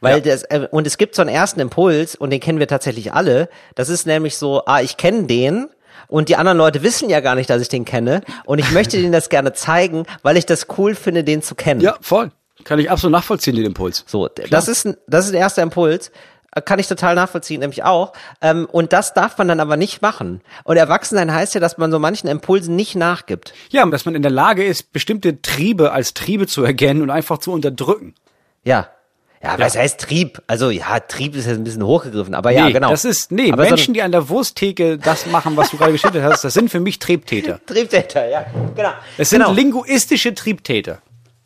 Weil das, äh, und es gibt so einen ersten Impuls, und den kennen wir tatsächlich alle. Das ist nämlich so, ah, ich kenne den, und die anderen Leute wissen ja gar nicht, dass ich den kenne. Und ich möchte denen das gerne zeigen, weil ich das cool finde, den zu kennen.
Ja, voll. Kann ich absolut nachvollziehen, den Impuls.
So, d- das ist ein, das ist der erste Impuls. Äh, Kann ich total nachvollziehen, nämlich auch. Ähm, und das darf man dann aber nicht machen. Und Erwachsensein heißt ja, dass man so manchen Impulsen nicht nachgibt.
Ja, dass man in der Lage ist, bestimmte Triebe als Triebe zu erkennen und einfach zu unterdrücken.
Ja. Ja, was heißt Trieb? Also ja, Trieb ist jetzt ein bisschen hochgegriffen, aber ja,
nee,
genau.
das ist, nee,
aber
Menschen,
so
die an der Wursttheke das machen, was du gerade geschildert hast, das sind für mich Triebtäter.
Triebtäter, ja, genau.
Es sind
genau.
linguistische Triebtäter.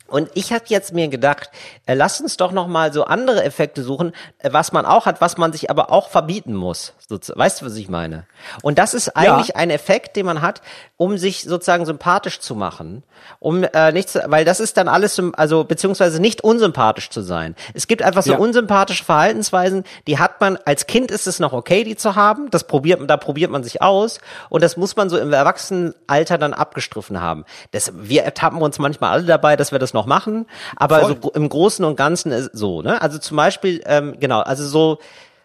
Und ich habe jetzt mir gedacht, äh, lass uns doch noch mal so andere Effekte suchen, äh, was man auch hat, was man sich aber auch verbieten muss. Weißt du, was ich meine? Und das ist eigentlich ein Effekt, den man hat, um sich sozusagen sympathisch zu machen, um äh, nicht zu, weil das ist dann alles, also beziehungsweise nicht unsympathisch zu sein. Es gibt einfach so
Ja.
unsympathische Verhaltensweisen, die hat man als Kind ist es noch okay, die zu haben. Das probiert, da probiert man sich aus und das muss man so im Erwachsenenalter dann abgestriffen haben. Das, wir ertappen uns manchmal alle dabei, dass wir das noch machen, aber
Voll.
so im Großen und Ganzen ist so. Ne? Also zum Beispiel, ähm, genau, also so.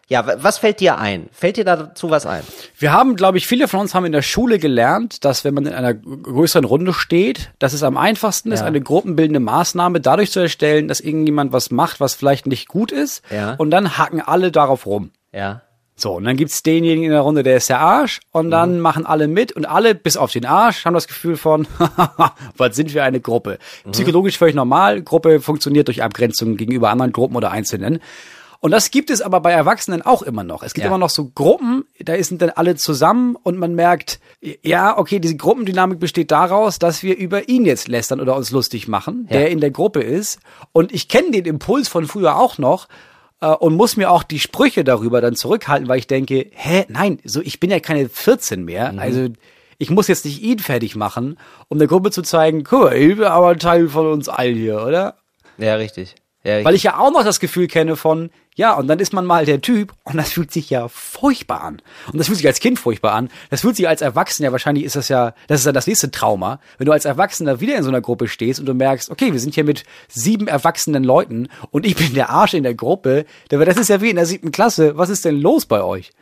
Ja, wa- was fällt dir ein? Fällt dir dazu was ein?
Wir haben, glaube ich, viele von uns haben in der Schule gelernt, dass wenn man in einer größeren Runde steht, dass es am einfachsten ist,
Ja.
eine gruppenbildende Maßnahme dadurch zu erstellen, dass irgendjemand was macht, was vielleicht nicht gut ist.
Ja.
Und dann hacken alle darauf rum.
Ja.
So, und dann gibt's denjenigen in der Runde, der ist der Arsch, und dann machen alle mit und alle, bis auf den Arsch, haben das Gefühl von, was sind wir eine Gruppe? Psychologisch völlig normal, Gruppe funktioniert durch Abgrenzung gegenüber anderen Gruppen oder Einzelnen. Und das gibt es aber bei Erwachsenen auch immer noch. Es gibt
Ja.
immer noch so Gruppen, da sind dann alle zusammen und man merkt, ja, okay, diese Gruppendynamik besteht daraus, dass wir über ihn jetzt lästern oder uns lustig machen,
Ja.
der in der Gruppe ist. Und ich kenne den Impuls von früher auch noch, äh, und muss mir auch die Sprüche darüber dann zurückhalten, weil ich denke, hä, nein, so ich bin ja keine 14 mehr,
Mhm.
also ich muss jetzt nicht ihn fertig machen, um der Gruppe zu zeigen, guck mal, ich bin aber ein Teil von uns allen hier, oder?
Ja, richtig. Ja.
Weil ich ja auch noch das Gefühl kenne von, ja, und dann ist man mal der Typ und das fühlt sich ja furchtbar an. Und das fühlt sich als Kind furchtbar an. Das fühlt sich als Erwachsener, wahrscheinlich ist das ja, das ist ja das nächste Trauma, wenn du als Erwachsener wieder in so einer Gruppe stehst und du merkst, okay, wir sind hier mit sieben erwachsenen Leuten und ich bin der Arsch in der Gruppe. Das ist ja wie in der siebten Klasse. Was ist denn los bei euch?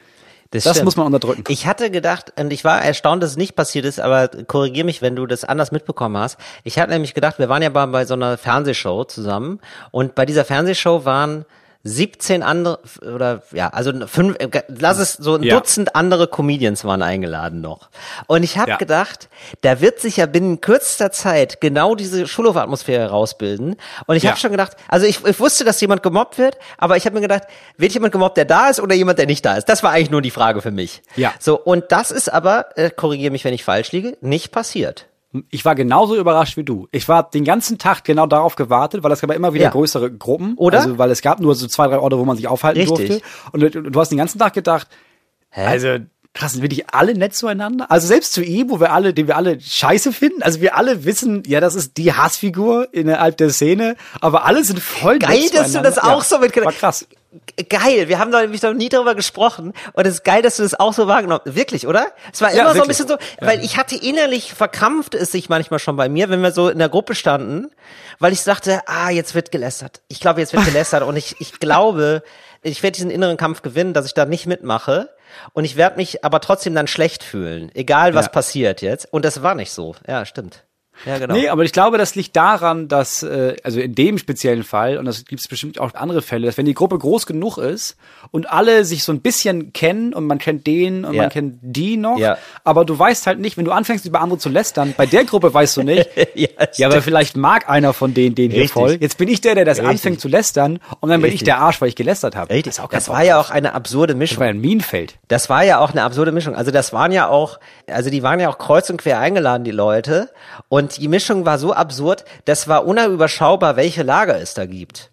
Das
stimmt.
muss man unterdrücken.
Ich hatte gedacht, und ich war erstaunt, dass es nicht passiert ist, aber korrigier mich, wenn du das anders mitbekommen hast. Ich hatte nämlich gedacht, wir waren ja bei, bei so einer Fernsehshow zusammen und bei dieser Fernsehshow waren 17 andere oder ja, also fünf, äh, lass es so ein
Ja.
Dutzend andere Comedians waren eingeladen noch. Und ich habe
Ja.
gedacht, da wird sich ja binnen kürzester Zeit genau diese Schulhofatmosphäre rausbilden. Und ich
Ja.
habe schon gedacht, also ich, ich wusste, dass jemand gemobbt wird, aber ich habe mir gedacht, wird jemand gemobbt, der da ist oder jemand, der nicht da ist? Das war eigentlich nur die Frage für mich.
Ja.
So, und das ist aber, äh, korrigiere mich, wenn ich falsch liege, nicht passiert.
Ich war genauso überrascht wie du. Ich war den ganzen Tag genau darauf gewartet, weil es gab ja immer wieder
Ja.
größere Gruppen.
Oder?
Also, weil es gab nur so zwei, drei Orte, wo man sich aufhalten
Richtig.
durfte. Und du, du hast den ganzen Tag gedacht, also, Krass, sind wirklich alle nett zueinander? Also selbst zu ihm, wo wir alle, den wir alle scheiße finden, also wir alle wissen, ja, das ist die Hassfigur innerhalb der Szene, aber alle sind voll
Geil,
nett
dass du das auch
ja,
so mitgenommen
War krass.
Geil, wir haben da nämlich noch nie darüber gesprochen und es ist geil, dass du das auch so wahrgenommen Wirklich, oder? Es war
Ja,
immer so ein
wirklich.
bisschen so, weil ich hatte innerlich verkrampft es sich manchmal schon bei mir, wenn wir so in der Gruppe standen, weil ich dachte, ah, jetzt wird gelästert. Ich glaube, jetzt wird gelästert und ich, ich glaube, ich werde diesen inneren Kampf gewinnen, dass ich da nicht mitmache und ich werde mich aber trotzdem dann schlecht fühlen, egal was
Ja.
passiert jetzt. Und das war nicht so. Ja, stimmt. Ja, genau.
Nee, aber ich glaube, das liegt daran, dass, äh, also in dem speziellen Fall, und das gibt es bestimmt auch andere Fälle, dass wenn die Gruppe groß genug ist und alle sich so ein bisschen kennen und man kennt den und
Ja.
man kennt die noch,
Ja.
aber du weißt halt nicht, wenn du anfängst über andere zu lästern, bei der Gruppe weißt du nicht,
Ja,
ja, aber vielleicht mag einer von denen den hier
Richtig.
voll. Jetzt bin ich der, der das
Richtig.
anfängt zu lästern und dann bin ich
Richtig.
der Arsch, weil ich gelästert habe.
Richtig.
Das, auch
Das war ja auch eine absurde
das
Mischung.
war ja ein Minenfeld.
Das war ja auch eine absurde Mischung. Also das waren ja auch, also die waren ja auch kreuz und quer eingeladen, die Leute. Und die Mischung war so absurd, das war unüberschaubar, welche Lager es da gibt.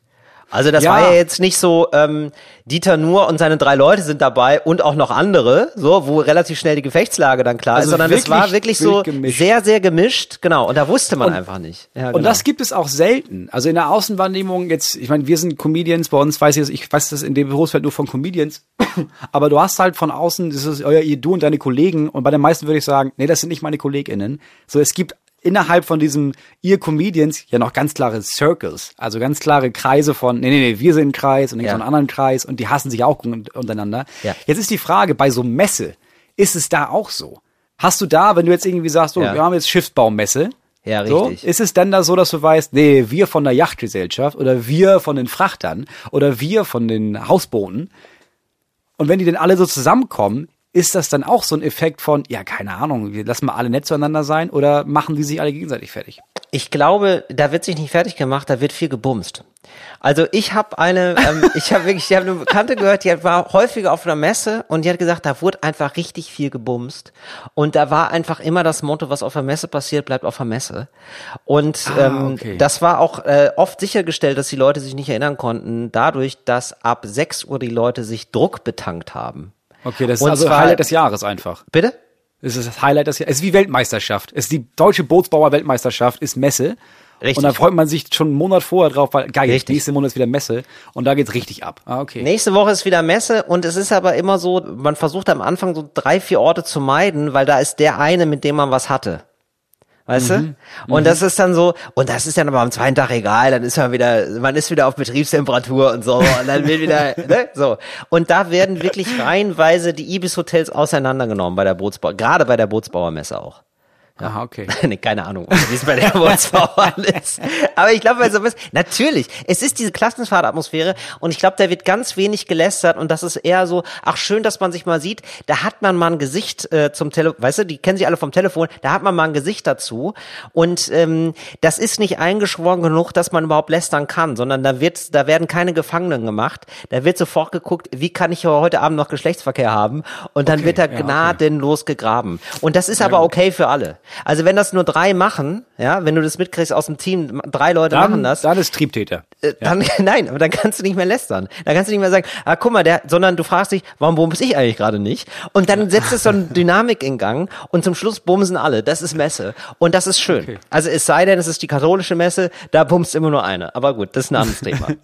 Also das
Ja.
war ja jetzt nicht so, ähm, Dieter Nuhr und seine drei Leute sind dabei und auch noch andere, so, wo relativ schnell die Gefechtslage dann klar
Also
ist, sondern es war
wirklich
so
gemischt.
sehr, sehr gemischt, genau. Und da wusste man
Und-
einfach nicht. Ja,
Und
genau.
das gibt es auch selten. Also in der Außenwahrnehmung jetzt, ich meine, wir sind Comedians, bei uns weiß ich, ich weiß das in dem Berufsfeld nur von Comedians, aber du hast halt von außen, das ist euer, ihr, du und deine Kollegen und bei den meisten würde ich sagen, nee, das sind nicht meine KollegInnen. So, es gibt innerhalb von diesem ihr Comedians ja noch ganz klare Circles, also ganz klare Kreise von, nee, nee, nee, wir sind ein Kreis und
Ja.
so einen anderen Kreis und die hassen sich auch un- untereinander.
Ja.
Jetzt ist die Frage, bei so Messe, ist es da auch so? Hast du da, wenn du jetzt irgendwie sagst, so,
Ja.
wir haben jetzt Schiffsbaumesse,
Ja,
so,
richtig.
ist es denn da so, dass du weißt, nee, wir von der Yachtgesellschaft oder wir von den Frachtern oder wir von den Hausbooten und wenn die denn alle so zusammenkommen, ist das dann auch so ein Effekt von, ja, keine Ahnung, wir lassen mal alle nett zueinander sein oder machen die sich alle gegenseitig fertig?
Ich glaube, da wird sich nicht fertig gemacht, da wird viel gebumst. Also ich habe eine, ähm, ich habe wirklich, ich habe eine Bekannte gehört, die war häufiger auf einer Messe und die hat gesagt, da wurde einfach richtig viel gebumst und da war einfach immer das Motto, was auf der Messe passiert, bleibt auf der Messe. Und
Ah,
ähm,
okay.
das war auch äh, oft sichergestellt, dass die Leute sich nicht erinnern konnten, dadurch, dass ab 6 Uhr die Leute sich Druck betankt haben.
Okay, das ist
Und
also
zwar-
Highlight des Jahres einfach.
Bitte?
Es ist das Highlight des Jahres. Es ist wie Weltmeisterschaft. Es ist die deutsche Bootsbauer-Weltmeisterschaft, ist Messe.
Richtig.
Und da freut man sich schon einen Monat vorher drauf, weil geil,
Richtig.
nächste Monat ist wieder Messe und da geht's richtig ab. Ah, okay.
Nächste Woche ist wieder Messe und es ist aber immer so, man versucht am Anfang so drei, vier Orte zu meiden, weil da ist der eine, mit dem man was hatte. Weißt
Mhm.
du? Und das ist dann so, und das ist dann aber am zweiten Tag egal, dann ist man wieder, man ist wieder auf Betriebstemperatur und so, und dann wird wieder, ne, so. Und da werden wirklich reihenweise die Ibis-Hotels auseinandergenommen bei der Bootsbau, gerade bei der Bootsbauermesse auch.
Aha, okay.
nee, keine Ahnung, wie es bei der Bootsbauer ist. Aber ich glaube, sowas, natürlich, es ist diese Klassenfahrtatmosphäre und ich glaube, da wird ganz wenig gelästert und das ist eher so, ach schön, dass man sich mal sieht, da hat man mal ein Gesicht äh, zum Telefon, weißt du, die kennen sich alle vom Telefon, da hat man mal ein Gesicht dazu und ähm, das ist nicht eingeschworen genug, dass man überhaupt lästern kann, sondern da wird, da werden keine Gefangenen gemacht, da wird sofort geguckt, wie kann ich heute Abend noch Geschlechtsverkehr haben und dann
Okay,
wird da
ja, okay.
gnadenlos gegraben und das ist aber okay für alle. Also wenn das nur drei machen, ja, wenn du das mitkriegst aus dem Team, drei Leute machen
Dann,
das,
dann ist Triebtäter.
äh, dann, nein, aber dann kannst du nicht mehr lästern. Dann kannst du nicht mehr sagen, ah, guck mal, der, sondern du fragst dich, warum bumse ich eigentlich gerade nicht? Und dann setzt es so eine Dynamik in Gang und zum Schluss bumsen alle. Das ist Messe. Und das ist schön.
Okay.
Also es sei denn, es ist die katholische Messe, da bumst immer nur eine. Aber gut, das ist ein anderes Thema.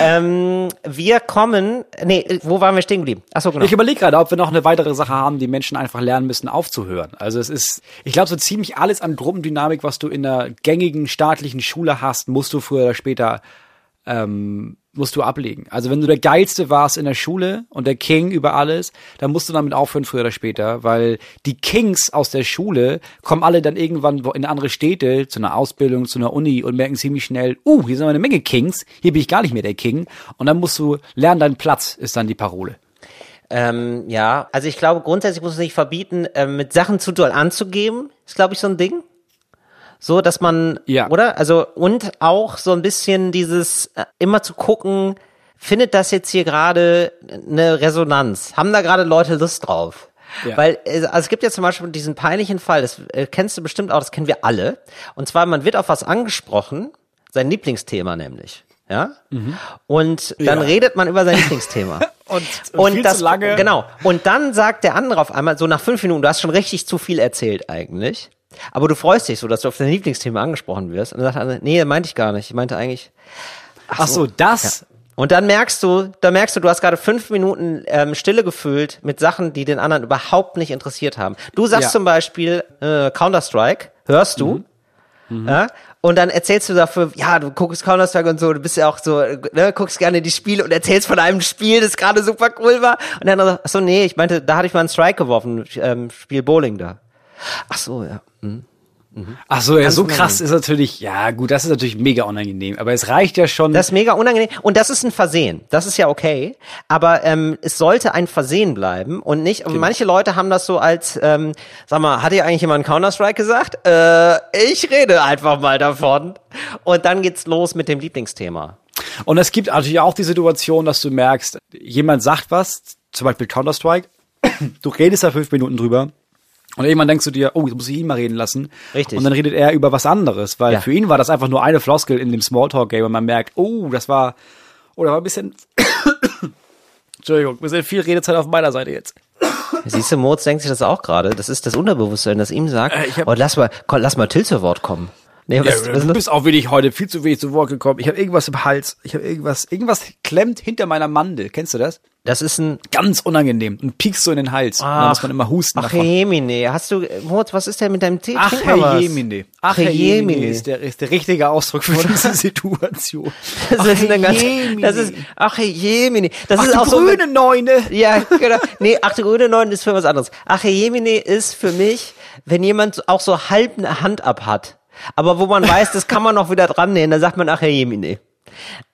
ähm, wir kommen, nee, wo waren wir stehen geblieben? Achso, genau.
Ich überlege gerade, ob wir noch eine weitere Sache haben, die Menschen einfach lernen müssen, aufzuhören. Also es ist, ich glaube, so ziemlich alles an Gruppendynamik, was du in der gängigen staatlichen Schule hast, musst du früher oder später ähm, musst du ablegen. Also wenn du der Geilste warst in der Schule und der King über alles, dann musst du damit aufhören, früher oder später, weil die Kings aus der Schule kommen alle dann irgendwann in andere Städte, zu einer Ausbildung, zu einer Uni und merken ziemlich schnell, uh, hier sind eine Menge Kings, hier bin ich gar nicht mehr der King. Und dann musst du lernen, deinen Platz ist dann die Parole.
Ähm, ja, also ich glaube, grundsätzlich muss man sich verbieten, ähm, mit Sachen zu doll anzugeben. Ist, glaube ich, so ein Ding. So, dass man,
Ja.
oder? Also, und auch so ein bisschen dieses, äh, immer zu gucken, findet das jetzt hier gerade eine Resonanz? Haben da gerade Leute Lust drauf?
Ja.
Weil äh, also es gibt ja zum Beispiel diesen peinlichen Fall, das äh, kennst du bestimmt auch, das kennen wir alle. Und zwar, man wird auf was angesprochen, sein Lieblingsthema nämlich. Ja? Und dann
Ja.
redet man über sein Lieblingsthema.
Und,
Und
viel
das,
lange.
genau. Und dann sagt der andere auf einmal, so nach fünf Minuten, du hast schon richtig zu viel erzählt eigentlich. Aber du freust dich so, dass du auf dein Lieblingsthema angesprochen wirst. Und dann sagt andere, nee, meinte ich gar nicht. Ich meinte eigentlich,
Ach so, das.
und dann merkst du, da merkst du, du hast gerade fünf Minuten ähm, Stille gefüllt mit Sachen, die den anderen überhaupt nicht interessiert haben. Du sagst
Ja.
zum Beispiel äh, Counter-Strike, hörst du, ja? und dann erzählst du dafür, ja, du guckst Counter-Strike und so, du bist ja auch so, ne, guckst gerne die Spiele und erzählst von einem Spiel, das gerade super cool war. Und dann, ach so, nee, ich meinte, da hatte ich mal einen Strike geworfen, ähm, Spiel Bowling da. Ach so, ja. Hm.
Ach so, ja, so krass ist natürlich, ja gut, das ist natürlich mega unangenehm. Aber es reicht ja schon.
Das ist mega unangenehm. Und das ist ein Versehen. Das ist ja okay. Aber ähm, es sollte ein Versehen bleiben und nicht. Und manche Leute haben das so als, ähm, sag mal, hat dir eigentlich jemand Counter-Strike gesagt? Äh, ich rede einfach mal davon. Und dann geht's los mit dem Lieblingsthema.
Und es gibt natürlich auch die Situation, dass du merkst, jemand sagt was, zum Beispiel Counter-Strike, du redest da fünf Minuten drüber. Und irgendwann denkst du dir, oh, jetzt muss ich ihn mal reden lassen.
Richtig.
Und dann redet er über was anderes, weil
Ja.
für ihn war das einfach nur eine Floskel in dem Smalltalk-Game und man merkt, oh, das war, oh, da war ein bisschen, Entschuldigung, ein bisschen viel Redezeit auf meiner Seite jetzt.
Siehst du, Moritz denkt sich das auch gerade. Das ist das Unterbewusstsein, das ihm sagt,
Äh,
oh, lass mal, komm, lass mal Till zu Wort kommen. Nee, was,
Ja,
was,
du bist auch wenig heute viel zu wenig zu Wort gekommen. Ich habe irgendwas im Hals. Ich habe irgendwas, irgendwas klemmt hinter meiner Mandel. Kennst du das?
Das ist ein
Ganz unangenehm und piekst so in den Hals. und dann muss man immer husten
Ach,
davon.
Jemine, hast du, Moritz, was ist denn mit deinem Tee?
Ach, Herr. Jemine. Ach,
Ach,
Herr Jemine ist der, ist der richtige Ausdruck für diese Situation.
Das ist
Herr
eine ganz, das ist, ach Jemine. Das
Ach,
ist
du
auch so.
grüne Neune.
Ja, genau. Nee, ach, der grüne Neun ist für was anderes. Ach Jemine ist für mich, wenn jemand auch so halb eine Hand ab hat. Aber wo man weiß, das kann man noch wieder dran nähen, dann sagt man ach Jemine.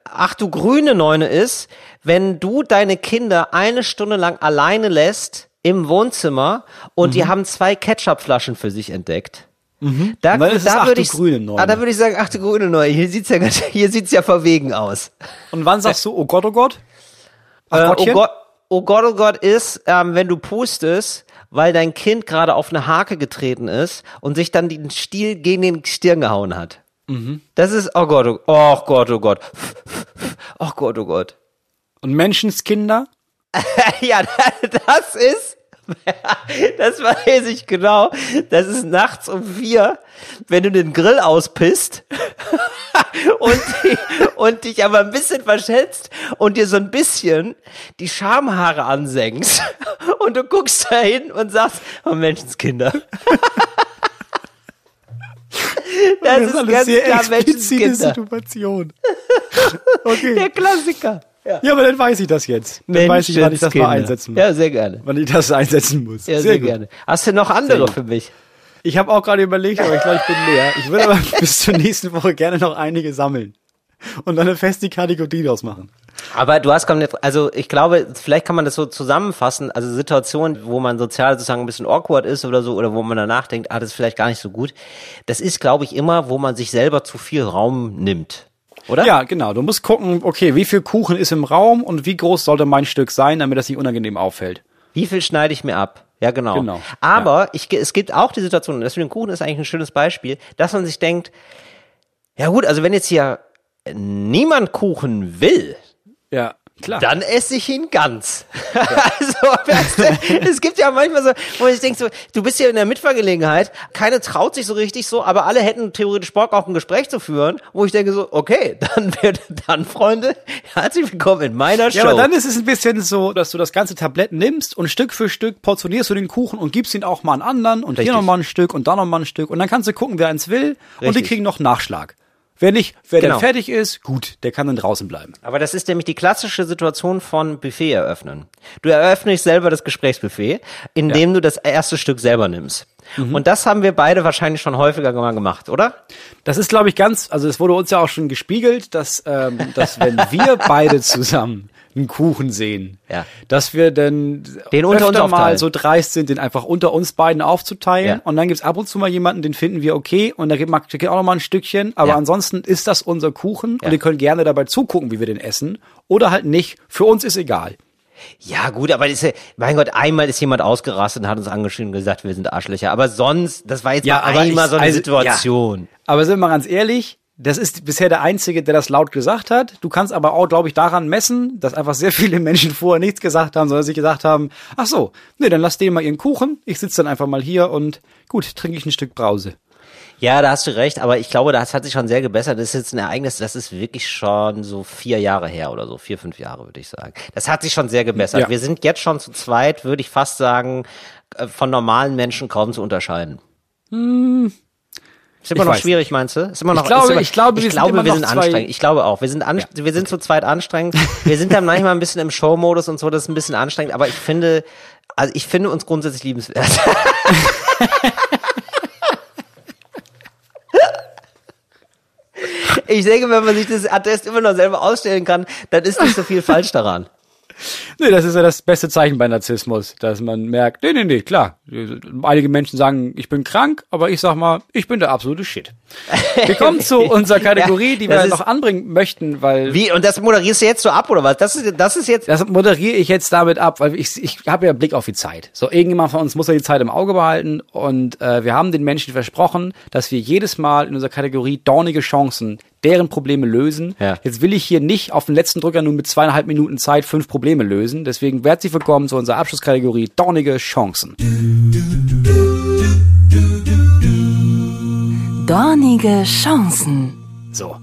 Ach du grüne Neune ist, wenn du deine Kinder eine Stunde lang alleine lässt im Wohnzimmer und
Mhm.
die haben zwei Ketchupflaschen für sich entdeckt. Da,
dann ist es,
da
ach,
würde ich,
grüne Neune.
ah, da würde ich sagen, ach du grüne Neune. Hier sieht's ja, hier sieht's ja verwegen aus.
Und wann sagst du, oh Gott, oh Gott? Ach,
Äh, oh? Gott, oh Gott, oh Gott ist, ähm, wenn du pustest, weil dein Kind gerade auf eine Hake getreten ist und sich dann den Stiel gegen den Stirn gehauen hat.
Mhm.
Das ist, oh Gott, oh, oh Gott, oh Gott. Oh Gott, oh Gott.
Und Menschenskinder?
ja, das ist, das weiß ich genau. Das ist nachts um vier, wenn du den Grill auspisst und, die, und dich aber ein bisschen verschätzt und dir so ein bisschen die Schamhaare ansenkst und du guckst da hin und sagst, oh Menschenskinder. Das, ist, ganz klar Menschenskinder.
Situation. Okay.
Der Klassiker. Ja.
Ja, aber dann weiß ich das jetzt. Dann weiß ich, wann ich das mal
Menschenskinder.
einsetzen muss.
Ja, sehr gerne.
Wann ich das einsetzen muss.
Ja, sehr,
gut.
gerne. Hast du noch andere für mich?
Ich habe auch gerade überlegt, aber ich glaube, ich bin leer. Ich würde aber bis zur nächsten Woche gerne noch einige sammeln. Und dann eine feste Kategorie draus machen.
Aber du hast also ich glaube, vielleicht kann man das so zusammenfassen, also Situationen, wo man sozial sozusagen ein bisschen awkward ist oder so, oder wo man danach denkt, ah, das ist vielleicht gar nicht so gut. Das ist, glaube ich, immer, wo man sich selber zu viel Raum nimmt. Oder?
Ja, genau. Du musst gucken, okay, wie viel Kuchen ist im Raum und wie groß sollte mein Stück sein, damit das nicht unangenehm auffällt.
Wie viel schneide ich mir ab? Ja, genau.
Genau,
Aber ich, es gibt auch die Situation, und das mit dem Kuchen ist eigentlich ein schönes Beispiel, dass man sich denkt, ja gut, also wenn jetzt hier niemand Kuchen will,
Ja, klar.
dann esse ich ihn ganz. also, weißt du, es gibt ja manchmal so, wo ich denke so, du bist hier in der Mitfahrgelegenheit, keine traut sich so richtig so, aber alle hätten theoretisch Bock auch ein Gespräch zu führen, wo ich denke so, okay, dann dann Freunde, herzlich willkommen in meiner Show.
Ja, aber dann ist es ein bisschen so, dass du das ganze Tablett nimmst und Stück für Stück portionierst du den Kuchen und gibst ihn auch mal an anderen und
Richtig.
hier nochmal ein Stück und da nochmal ein Stück und dann kannst du gucken, wer eins will und die
Richtig.
kriegen noch Nachschlag. Wer nicht, wer
Genau.
dann fertig ist, gut, der kann dann draußen bleiben.
Aber das ist nämlich die klassische Situation von Buffet eröffnen. Du eröffnest selber das Gesprächsbuffet, indem du das erste Stück selber nimmst. Und das haben wir beide wahrscheinlich schon häufiger mal gemacht, oder?
Das ist, glaube ich, ganz, also es wurde uns ja auch schon gespiegelt, dass, ähm, dass wenn wir beide zusammen einen Kuchen sehen,
Ja.
dass wir dann
Den unter uns
öfter mal
aufteilen.
so dreist sind, den einfach unter uns beiden aufzuteilen.
Ja.
Und dann gibt's ab und zu mal jemanden, den finden wir okay und da gibt man auch noch mal ein Stückchen. Aber
Ja.
ansonsten ist das unser Kuchen
Ja.
und ihr könnt gerne dabei zugucken, wie wir den essen. Oder halt nicht. Für uns ist egal.
Ja, gut, aber ist ja, mein Gott, einmal ist jemand ausgerastet und hat uns angeschrieben und gesagt, wir sind Arschlöcher. Aber sonst, das war jetzt mal
aber
einmal
ich-
so eine
also,
Situation.
Ja. Aber sind wir mal ganz ehrlich, Das ist bisher der Einzige, der das laut gesagt hat. Du kannst aber auch, glaube ich, daran messen, dass einfach sehr viele Menschen vorher nichts gesagt haben, sondern sich gesagt haben, ach so, nee, dann lass denen mal ihren Kuchen. Ich sitze dann einfach mal hier und gut, trinke ich ein Stück Brause.
Ja, da hast du recht, aber ich glaube, das hat sich schon sehr gebessert. Das ist jetzt ein Ereignis, das ist wirklich schon so vier Jahre her oder so, vier, fünf Jahre, würde ich sagen. Das hat sich schon sehr gebessert.
Ja.
Wir sind jetzt schon zu zweit, würde ich fast sagen, äh, von normalen Menschen kaum zu unterscheiden. Ist immer
Ich
noch schwierig, meinst du? Ist immer noch,
Ich glaube-
immer,
ich glaube, wir
ich
sind
glaube, wir sind anstrengend. Ich glaube auch. Wir sind, an, wir sind zu zweit anstrengend. Wir sind dann manchmal ein bisschen im Show-Modus und so, das ist ein bisschen anstrengend, aber ich finde, also ich finde uns grundsätzlich liebenswert. Ich denke, wenn man sich das Attest immer noch selber ausstellen kann, dann ist nicht so viel falsch daran.
Nee, das ist ja das beste Zeichen bei Narzissmus, dass man merkt, nee, nee, nee, klar. Einige Menschen sagen, ich bin krank, aber ich sag mal, ich bin der absolute Shit. Wir kommen zu unserer Kategorie, die wir noch anbringen möchten, weil
Wie? Und das moderierst du jetzt so ab oder was? Das ist, das ist jetzt.
das moderiere ich jetzt damit ab, weil ich, ich habe ja Blick auf die Zeit. So, irgendjemand von uns muss ja die Zeit im Auge behalten und äh, wir haben den Menschen versprochen, dass wir jedes Mal in unserer Kategorie dornige Chancen deren Probleme lösen.
Ja.
Jetzt will ich hier nicht auf den letzten Drücker nur mit zweieinhalb Minuten Zeit fünf Probleme lösen. Deswegen herzlich willkommen zu unserer Abschlusskategorie dornige Chancen.
Dornige Chancen.
So,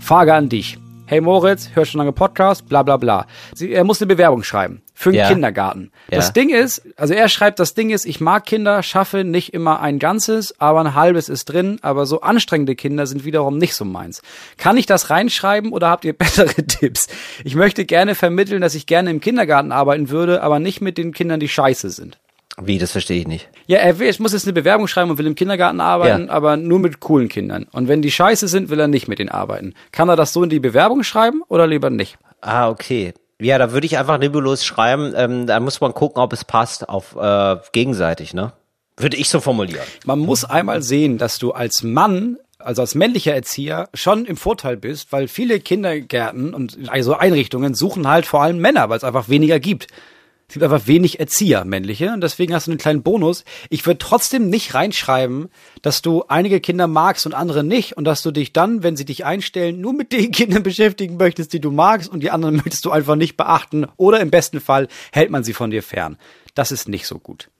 Frage an dich. Hey Moritz, hörst schon lange Podcast, bla bla bla. Sie, er muss eine Bewerbung schreiben für einen
Ja.
Kindergarten. Das
Ja.
Ding ist, also er schreibt, das Ding ist, ich mag Kinder, schaffe nicht immer ein ganzes, aber ein halbes ist drin, aber so anstrengende Kinder sind wiederum nicht so meins. Kann ich das reinschreiben oder habt ihr bessere Tipps? Ich möchte gerne vermitteln, dass ich gerne im Kindergarten arbeiten würde, aber nicht mit den Kindern, die scheiße sind.
Wie, das verstehe ich nicht.
Ja, er will, ich muss jetzt eine Bewerbung schreiben und will im Kindergarten arbeiten,
Ja.
aber nur mit coolen Kindern. Und wenn die scheiße sind, will er nicht mit denen arbeiten. Kann er das so in die Bewerbung schreiben oder lieber nicht?
Ah, okay. Ja, da würde ich einfach nebulos schreiben. Ähm, da muss man gucken, ob es passt auf äh, gegenseitig, ne? Würde ich so formulieren.
Man muss einmal sehen, dass du als Mann, also als männlicher Erzieher, schon im Vorteil bist, weil viele Kindergärten und also Einrichtungen suchen halt vor allem Männer, weil es einfach weniger gibt. Es gibt einfach wenig Erzieher, männliche, und deswegen hast du einen kleinen Bonus. Ich würde trotzdem nicht reinschreiben, dass du einige Kinder magst und andere nicht und dass du dich dann, wenn sie dich einstellen, nur mit den Kindern beschäftigen möchtest, die du magst und die anderen möchtest du einfach nicht beachten oder im besten Fall hält man sie von dir fern. Das ist nicht so gut.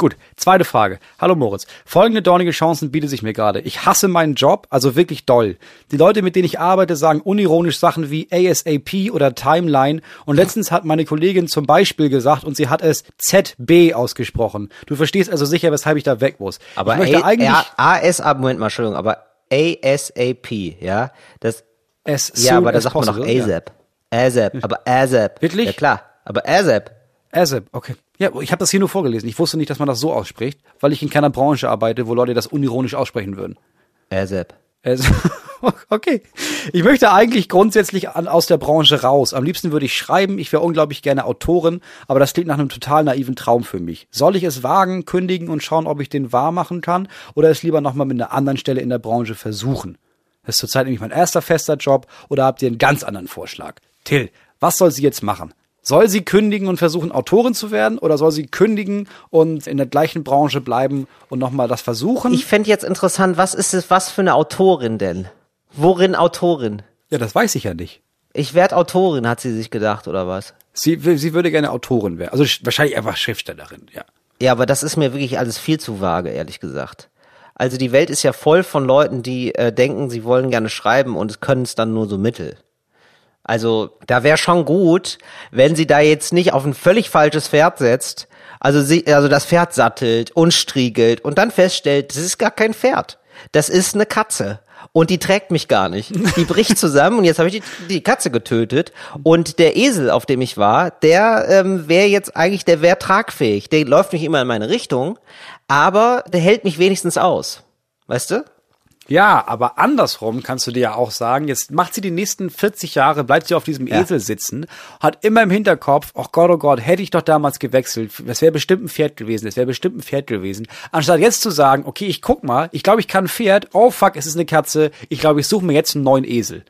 Gut, zweite Frage. Hallo Moritz. Folgende dornige Chancen bietet sich mir gerade. Ich hasse meinen Job, also wirklich doll. Die Leute, mit denen ich arbeite, sagen unironisch Sachen wie ASAP oder Timeline. Und letztens hat meine Kollegin zum Beispiel gesagt und sie hat es ZB ausgesprochen. Du verstehst also sicher, weshalb ich da weg muss.
Aber
ich möchte
A-
eigentlich
ASAP, Moment mal, Entschuldigung, aber ASAP, ja? Das,
as
ja, aber da sagt man doch
possible, ja.
ASAP. ASAP, aber ASAP.
Wirklich?
Ja klar, aber ASAP.
ASAP, okay. Ja, ich habe das hier nur vorgelesen. Ich wusste nicht, dass man das so ausspricht, weil ich in keiner Branche arbeite, wo Leute das unironisch aussprechen würden.
ASAP.
Also, okay. Ich möchte eigentlich grundsätzlich an, aus der Branche raus. Am liebsten würde ich schreiben. Ich wäre unglaublich gerne Autorin, aber das klingt nach einem total naiven Traum für mich. Soll ich es wagen, kündigen und schauen, ob ich den wahr machen kann oder es lieber nochmal mit einer anderen Stelle in der Branche versuchen? Das ist zurzeit nämlich mein erster fester Job oder habt ihr einen ganz anderen Vorschlag? Till, was soll sie jetzt machen? Soll sie kündigen und versuchen, Autorin zu werden oder soll sie kündigen und in der gleichen Branche bleiben und nochmal das versuchen?
Ich fände jetzt interessant, was ist es, was für eine Autorin denn? Worin Autorin?
ja, das weiß ich ja nicht.
Ich werd Autorin, hat sie sich gedacht, oder was?
Sie, sie würde gerne Autorin werden. Also sch- wahrscheinlich einfach Schriftstellerin, ja.
Ja, aber das ist mir wirklich alles viel zu vage, ehrlich gesagt. Also die Welt ist ja voll von Leuten, die äh, denken, sie wollen gerne schreiben und können es dann nur so mittel. Also da wäre schon gut, wenn sie da jetzt nicht auf ein völlig falsches Pferd setzt, also sie, also das Pferd sattelt und striegelt und dann feststellt, das ist gar kein Pferd, das ist eine Katze. Und die trägt mich gar nicht. Die bricht zusammen und jetzt habe ich die, die Katze getötet. Und der Esel, auf dem ich war, der ähm, wäre jetzt eigentlich, der wäre tragfähig. Der läuft nicht immer in meine Richtung, aber der hält mich wenigstens aus. Weißt du?
Ja, aber andersrum kannst du dir ja auch sagen, jetzt macht sie die nächsten 40 Jahre, bleibt sie auf diesem
Ja.
Esel sitzen, hat immer im Hinterkopf, oh Gott, oh Gott, hätte ich doch damals gewechselt, das wäre bestimmt ein Pferd gewesen, das wäre bestimmt ein Pferd gewesen. Anstatt jetzt zu sagen, okay, ich guck mal, ich glaube, ich kann ein Pferd, oh fuck, es ist eine Katze, ich glaube, ich suche mir jetzt einen neuen Esel.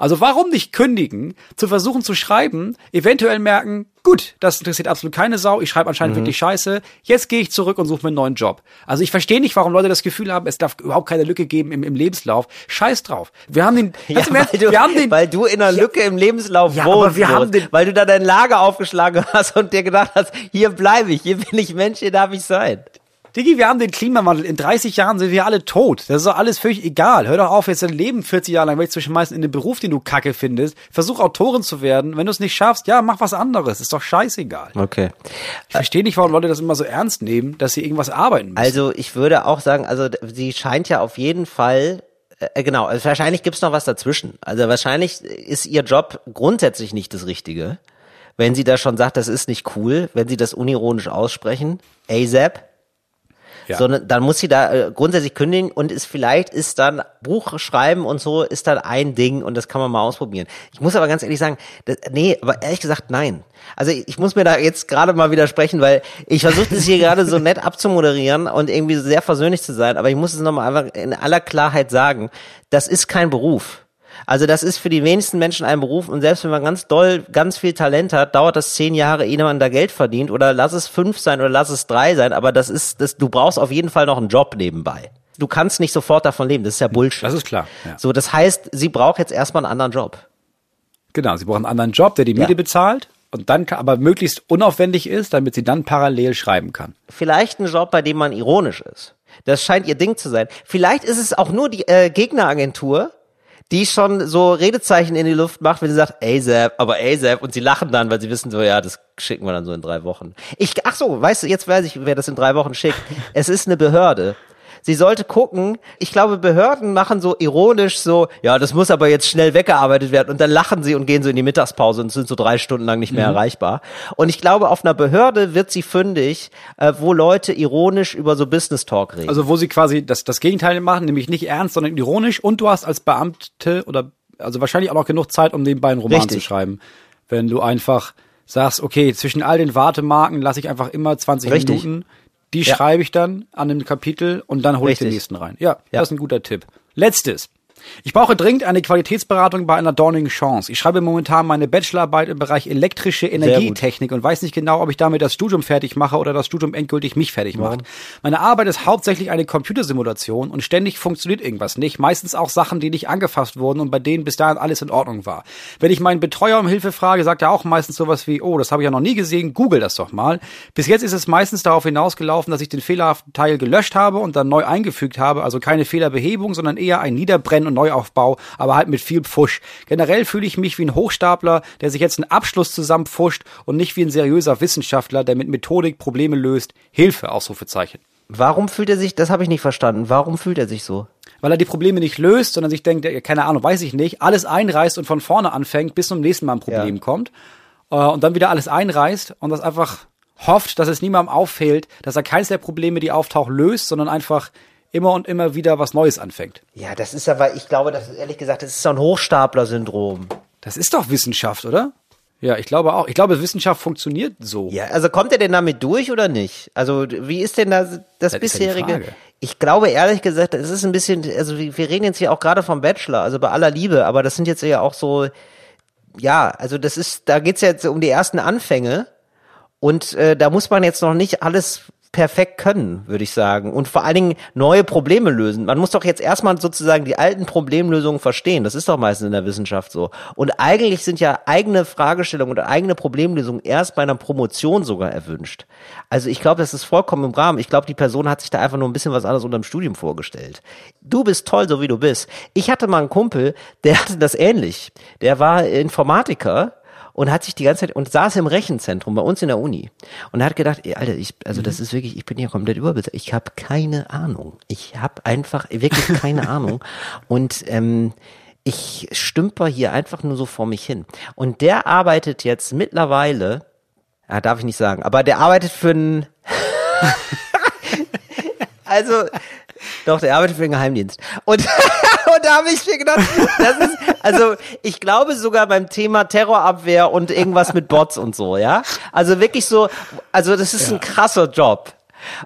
Also warum nicht kündigen, zu versuchen zu schreiben, eventuell merken, gut, das interessiert absolut keine Sau, ich schreibe anscheinend
Mhm.
wirklich scheiße, jetzt gehe ich zurück und suche mir einen neuen Job. Also ich verstehe nicht, warum Leute das Gefühl haben, es darf überhaupt keine Lücke geben im, im Lebenslauf. Scheiß drauf. Wir haben den,
Ja,
Ernst,
weil, du,
wir haben den,
weil du in einer Lücke im Lebenslauf
Ja,
wohnst,
aber wir haben den-
weil du da dein Lager aufgeschlagen hast und dir gedacht hast, hier bleibe ich, hier bin ich Mensch, hier darf ich sein.
Digi, wir haben den Klimawandel. In 30 Jahren sind wir alle tot. Das ist doch alles völlig egal. Hör doch auf, jetzt dein Leben 40 Jahre lang wegzuschmeißen in den Beruf, den du kacke findest. Versuch Autorin zu werden. Wenn du es nicht schaffst, ja, mach was anderes. Ist doch scheißegal.
Okay.
Ich verstehe nicht, warum Leute das immer so ernst nehmen, dass sie irgendwas arbeiten müssen.
Also ich würde auch sagen, also sie scheint ja auf jeden Fall, äh, genau, also wahrscheinlich gibt's noch was dazwischen. Also wahrscheinlich ist ihr Job grundsätzlich nicht das Richtige. Wenn sie da schon sagt, das ist nicht cool, wenn sie das unironisch aussprechen, ASAP,
Ja.
sondern dann muss sie da äh, grundsätzlich kündigen und ist vielleicht ist dann Buch schreiben und so ist dann ein Ding und das kann man mal ausprobieren. Ich muss aber ganz ehrlich sagen, das, nee, aber ehrlich gesagt nein. Also ich, muss mir da jetzt gerade mal widersprechen, weil ich versuche das hier gerade so nett abzumoderieren und irgendwie sehr versöhnlich zu sein, aber ich muss es nochmal einfach in aller Klarheit sagen, das ist kein Beruf. Also das ist für die wenigsten Menschen ein Beruf und selbst wenn man ganz doll, ganz viel Talent hat, dauert das zehn Jahre, ehe man da Geld verdient oder lass es fünf sein oder lass es drei sein, aber das ist, das, du brauchst auf jeden Fall noch einen Job nebenbei. Du kannst nicht sofort davon leben, das ist ja Bullshit.
das ist klar. Ja.
So, das heißt, sie braucht jetzt erstmal einen anderen Job.
Genau, sie brauchen einen anderen Job, der die Miete
Ja.
bezahlt und dann kann, aber möglichst unaufwendig ist, damit sie dann parallel schreiben kann.
Vielleicht einen Job, bei dem man ironisch ist. Das scheint ihr Ding zu sein. Vielleicht ist es auch nur die äh, Gegneragentur, die schon so Redezeichen in die Luft macht, wenn sie sagt, ASAP, aber ASAP, und sie lachen dann, weil sie wissen so, ja, das schicken wir dann so in drei Wochen. Ich, ach so, weißt du, jetzt weiß ich, wer das in drei Wochen schickt. Es ist eine Behörde. Sie sollte gucken, ich glaube, Behörden machen so ironisch so, ja, das muss aber jetzt schnell weggearbeitet werden und dann lachen sie und gehen so in die Mittagspause und sind so drei Stunden lang nicht mehr erreichbar. Und ich glaube, auf einer Behörde wird sie fündig, äh, wo Leute ironisch über so Business Talk reden.
Also wo sie quasi das, das Gegenteil machen, nämlich nicht ernst, sondern ironisch und du hast als Beamte oder also wahrscheinlich auch noch genug Zeit, um nebenbei einen Roman
Richtig.
zu schreiben. Wenn du einfach sagst, okay, zwischen all den Wartemarken lasse ich einfach immer 20
Richtig.
Minuten, die
Ja.
schreibe ich dann an einem Kapitel und dann hole ich den nächsten rein. Ja,
Ja.
das ist ein guter Tipp. Letztes. Ich brauche dringend eine Qualitätsberatung bei einer dornigen Chance. Ich schreibe momentan meine Bachelorarbeit im Bereich elektrische Energietechnik und weiß nicht genau, ob ich damit das Studium fertig mache oder das Studium endgültig mich fertig macht. Meine Arbeit ist hauptsächlich eine Computersimulation und ständig funktioniert irgendwas nicht. Meistens auch Sachen, die nicht angefasst wurden und bei denen bis dahin alles in Ordnung war. Wenn ich meinen Betreuer um Hilfe frage, sagt er auch meistens sowas wie, oh, das habe ich ja noch nie gesehen, google das doch mal. Bis jetzt ist es meistens darauf hinausgelaufen, dass ich den fehlerhaften Teil gelöscht habe und dann neu eingefügt habe, also keine Fehlerbehebung, sondern eher ein Niederbrennen und Neuaufbau, aber halt mit viel Pfusch. Generell fühle ich mich wie ein Hochstapler, der sich jetzt einen Abschluss zusammenpfuscht und nicht wie ein seriöser Wissenschaftler, der mit Methodik Probleme löst. Hilfe, Ausrufezeichen.
Warum fühlt er sich, das habe ich nicht verstanden, warum fühlt er sich so?
Weil er die Probleme nicht löst, sondern sich denkt, keine Ahnung, weiß ich nicht, alles einreißt und von vorne anfängt, bis zum nächsten Mal ein Problem
Ja.
kommt. Äh, und dann wieder alles einreißt und das einfach hofft, dass es niemandem auffällt, dass er keins der Probleme, die auftauchen, löst, sondern einfach immer und immer wieder was Neues anfängt.
Ja, das ist aber, ich glaube, das ist ehrlich gesagt, das ist so ein Hochstapler-Syndrom.
Das ist doch Wissenschaft, oder? Ja, ich glaube auch. Ich glaube, Wissenschaft funktioniert so.
Ja, also kommt er denn damit durch oder nicht? Also wie ist denn das, das,
ja die
bisherige?
Frage.
ich glaube ehrlich gesagt, es ist ein bisschen, also wir wir reden jetzt hier auch gerade vom Bachelor, also bei aller Liebe, aber das sind jetzt ja auch so, ja, also das ist, da geht's jetzt um die ersten Anfänge und äh, da muss man jetzt noch nicht alles perfekt können, würde ich sagen. Und vor allen Dingen neue Probleme lösen. Man muss doch jetzt erstmal sozusagen die alten Problemlösungen verstehen. Das ist doch meistens in der Wissenschaft so. Und eigentlich sind ja eigene Fragestellungen oder eigene Problemlösungen erst bei einer Promotion sogar erwünscht. Also ich glaube, das ist vollkommen im Rahmen. Ich glaube, die Person hat sich da einfach nur ein bisschen was anderes unter dem Studium vorgestellt. Du bist toll, so wie du bist. Ich hatte mal einen Kumpel, der hatte das ähnlich. Der war Informatiker und hat sich die ganze Zeit und saß im Rechenzentrum bei uns in der Uni und hat gedacht, ey, Alter, ich also das ist wirklich, ich bin hier komplett überbezahlt. Ich habe keine Ahnung. Ich habe einfach wirklich keine Ahnung und ähm, ich stümper hier einfach nur so vor mich hin. Und der arbeitet jetzt mittlerweile, ja, darf ich nicht sagen, aber der arbeitet für einen also, doch, der arbeitet für den Geheimdienst. Und, und da habe ich mir gedacht, das ist, also ich glaube sogar beim Thema Terrorabwehr und irgendwas mit Bots und so, ja. Also wirklich so, also das ist ein krasser Job.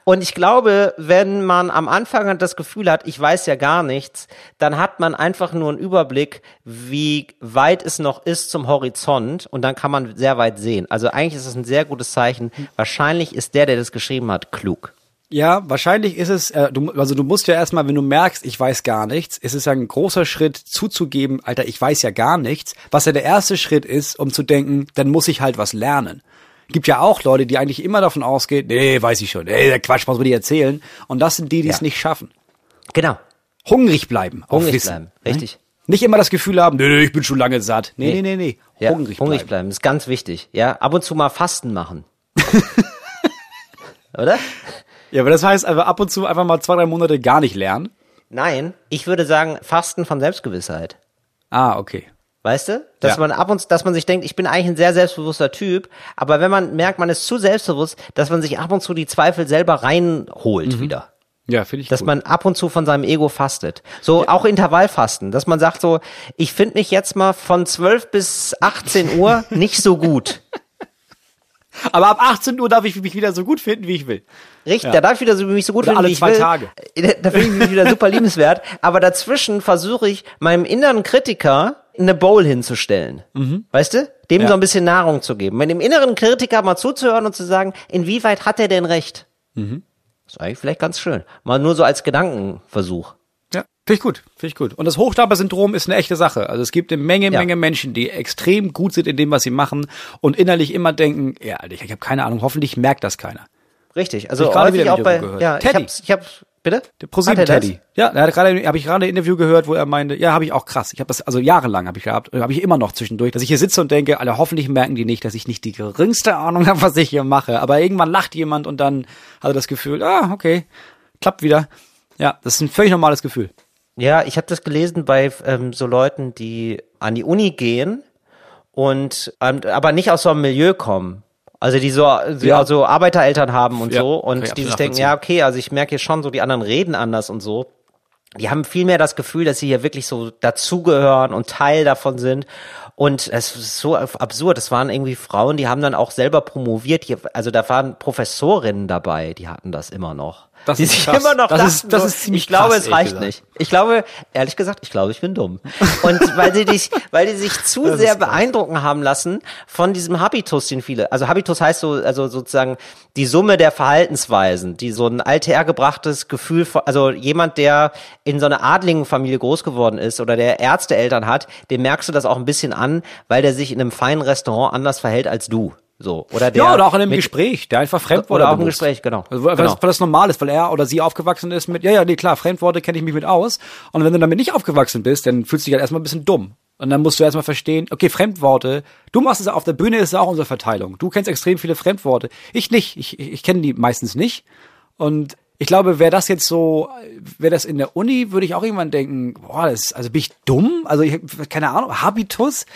Und ich glaube, wenn man am Anfang das Gefühl hat, ich weiß ja gar nichts, dann hat man einfach nur einen Überblick, wie weit es noch ist zum Horizont und dann kann man sehr weit sehen. Also eigentlich ist es ein sehr gutes Zeichen. Wahrscheinlich ist der, der das geschrieben hat, klug.
Ja, wahrscheinlich ist es, äh, du, also du musst ja erstmal, wenn du merkst, ich weiß gar nichts, ist es ja ein großer Schritt zuzugeben, Alter, ich weiß ja gar nichts, was ja der erste Schritt ist, um zu denken, dann muss ich halt was lernen. Gibt ja auch Leute, die eigentlich immer davon ausgehen, nee, weiß ich schon, nee, der Quatsch, was wir die erzählen. Und das sind die, die es
Ja.
nicht schaffen.
Genau.
Hungrig bleiben.
Hungrig
Wissen.
bleiben. Richtig.
Nicht immer das Gefühl haben, nee, nee, ich bin schon lange satt. Nee, nee, nee, nee.
Ja,
Hungrig, bleiben.
ist ganz wichtig. Ja, ab und zu mal Fasten machen. Oder?
Ja, aber das heißt einfach ab und zu einfach mal zwei, drei Monate gar nicht lernen.
Nein, ich würde sagen Fasten von Selbstgewissheit.
Ah, okay.
Weißt du? Dass
Ja.
man ab und dass man sich denkt, ich bin eigentlich ein sehr selbstbewusster Typ, aber wenn man merkt, man ist zu selbstbewusst, dass man sich ab und zu die Zweifel selber reinholt wieder.
Ja, finde ich
Dass
gut.
man ab und zu von seinem Ego fastet. So auch Intervallfasten, dass man sagt so, ich finde mich jetzt mal von 12 bis 18 Uhr nicht so gut.
aber ab 18 Uhr darf ich mich wieder so gut finden, wie ich will.
Richtig, da darf ich wieder so, mich so gut
Oder
finden,
alle
wie ich
zwei
will.
Tage.
Da finde ich mich wieder super liebenswert. Aber dazwischen versuche ich, meinem inneren Kritiker eine Bowl hinzustellen. Weißt du? Dem
Mhm. Ja.
so ein bisschen Nahrung zu geben. Mit dem inneren Kritiker mal zuzuhören und zu sagen, inwieweit hat er denn recht?
Mhm.
ist eigentlich vielleicht ganz schön. Mal nur so als Gedankenversuch.
Finde ich gut, finde ich gut. Und das Hochstapler-Syndrom ist eine echte Sache. Also es gibt eine Menge,
Ja.
Menge Menschen, die extrem gut sind in dem, was sie machen und innerlich immer denken, ja, Alter, ich habe keine Ahnung, hoffentlich merkt das keiner.
Richtig. Also
Hab ich gerade
häufig auch bei,
gehört.
ja, ich
Teddy.
hab's, ich hab's, bitte?
Der ProSieben
er?
Teddy. Ja, da hat gerade habe ich gerade ein Interview gehört, wo er meinte, ja, habe ich auch krass. Ich habe das also jahrelang habe ich gehabt, habe ich immer noch zwischendurch, dass ich hier sitze und denke, alle hoffentlich merken die nicht, dass ich nicht die geringste Ahnung habe, was ich hier mache, aber irgendwann lacht jemand und dann hat er das Gefühl, ah, okay, klappt wieder. Ja, das ist ein völlig normales Gefühl.
Ja, ich habe das gelesen bei ähm, so Leuten, die an die Uni gehen und ähm, aber nicht aus so einem Milieu kommen. Also die so, die
Ja.
also Arbeitereltern haben und
Ja,
so und die sich denken, ja okay, also ich merke hier schon so, die anderen reden anders und so. Die haben viel mehr das Gefühl, dass sie hier wirklich so dazugehören und Teil davon sind. Und es ist so absurd. Es waren irgendwie Frauen, die haben dann auch selber promoviert. Also da waren Professorinnen dabei, die hatten das immer noch.
Das
die sich
krass.
immer noch
Das
dachten,
ist- das
so,
ist ziemlich
ich glaube,
krass,
es reicht
gesagt.
nicht. Ich glaube, ehrlich gesagt, ich glaube, ich bin dumm. Und weil sie dich, weil die sich zu sehr beeindrucken haben lassen von diesem Habitus, den viele, also Habitus heißt so, also sozusagen die Summe der Verhaltensweisen, die so ein althergebrachtes Gefühl von, also jemand, der in so einer adligen Familie groß geworden ist oder der Ärzteeltern hat, dem merkst du das auch ein bisschen an, weil der sich in einem feinen Restaurant anders verhält als du. So. Oder der
ja, oder auch in einem
mit-
Gespräch, der einfach Fremdworte
Oder auch im. Gespräch, genau.
Also, weil,
Genau.
weil das normal ist, weil er oder sie aufgewachsen ist mit, ja, ja, nee, klar, Fremdworte kenne ich mich mit aus. Und wenn du damit nicht aufgewachsen bist, dann fühlst du dich halt erstmal ein bisschen dumm. Und dann musst du erstmal verstehen, okay, Fremdworte, du machst es auf der Bühne, ist es auch unsere Verteilung. Du kennst extrem viele Fremdworte. Ich nicht. Ich, ich, ich kenne die meistens nicht. Und ich glaube, wäre das jetzt so, wäre das in der Uni, würde ich auch irgendwann denken, boah, das, also bin ich dumm? Also ich, keine Ahnung, Habitus?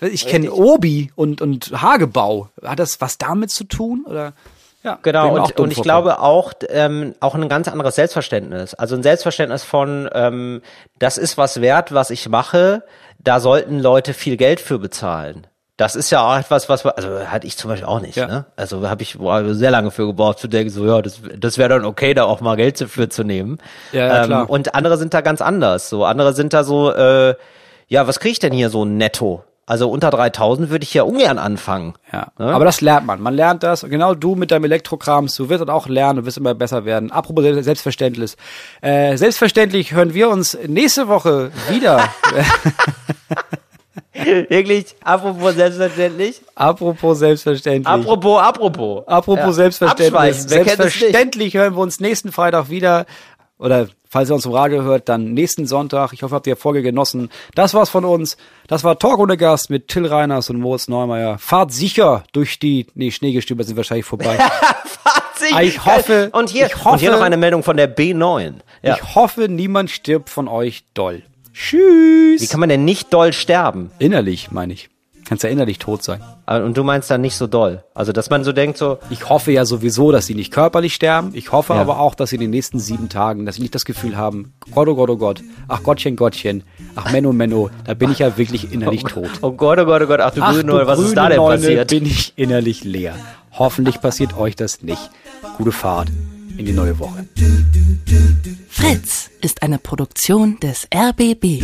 Ich kenne Obi und, und Hagebau. Hat das was damit zu tun? Oder? Ja,
Genau, und, und ich glaube auch, ähm, auch ein ganz anderes Selbstverständnis. Also ein Selbstverständnis von, ähm, das ist was wert, was ich mache, da sollten Leute viel Geld für bezahlen. Das ist ja auch etwas, was, also hatte ich zum Beispiel auch nicht.
Ja.
Ne? Also habe ich boah, sehr lange für gebraucht zu denken, so ja, das, das wäre dann okay, da auch mal Geld für zu nehmen.
Ja, ja,
ähm,
klar.
Und andere sind da ganz anders. So andere sind da so, äh, ja, was kriege ich denn hier so netto? Also unter 3000 würde ich ja ungern anfangen.
Ja.
Ne?
Aber das lernt man. Man lernt das. Genau du mit deinem Elektrokrams, du wirst das auch lernen, du wirst immer besser werden. Apropos Selbst- Selbstverständlich. Äh, selbstverständlich hören wir uns nächste Woche wieder.
Wirklich, apropos selbstverständlich.
Apropos selbstverständlich.
Apropos, apropos.
Apropos
Ja,
Selbstverständlich. Selbstverständlich hören wir uns nächsten Freitag wieder. Oder falls ihr uns im Radio hört, dann nächsten Sonntag. Ich hoffe, habt ihr die Folge genossen. Das war's von uns. Das war Talk ohne Gast mit Till Reiners und Moritz Neumeier. Fahrt sicher durch die, nee, Schneegestöber sind wahrscheinlich vorbei.
Fazit.
Ich hoffe-
und hier,
ich hoffe-
und hier noch eine Meldung von der B9. Ja.
Ich hoffe, niemand stirbt von euch doll. Tschüss.
Wie kann man denn nicht doll sterben?
innerlich, meine ich. Kannst ja innerlich tot sein.
Und du meinst dann nicht so doll. Also, dass man so denkt, so,
Ich hoffe ja sowieso, dass sie nicht körperlich sterben. Ich hoffe
Ja.
aber auch, dass sie in den nächsten sieben Tagen, dass sie nicht das Gefühl haben, Gott, oh Gott, oh Gott, ach Gottchen, Gottchen, ach Menno, Menno, da bin ich ja wirklich innerlich tot.
oh Gott, oh Gott, oh Gott, ach du
Ach
grüne was ist da denn
Neune,
passiert?
bin ich innerlich leer. Hoffentlich passiert euch das nicht. Gute Fahrt. in die neue Woche.
Fritz ist eine Produktion des RBB.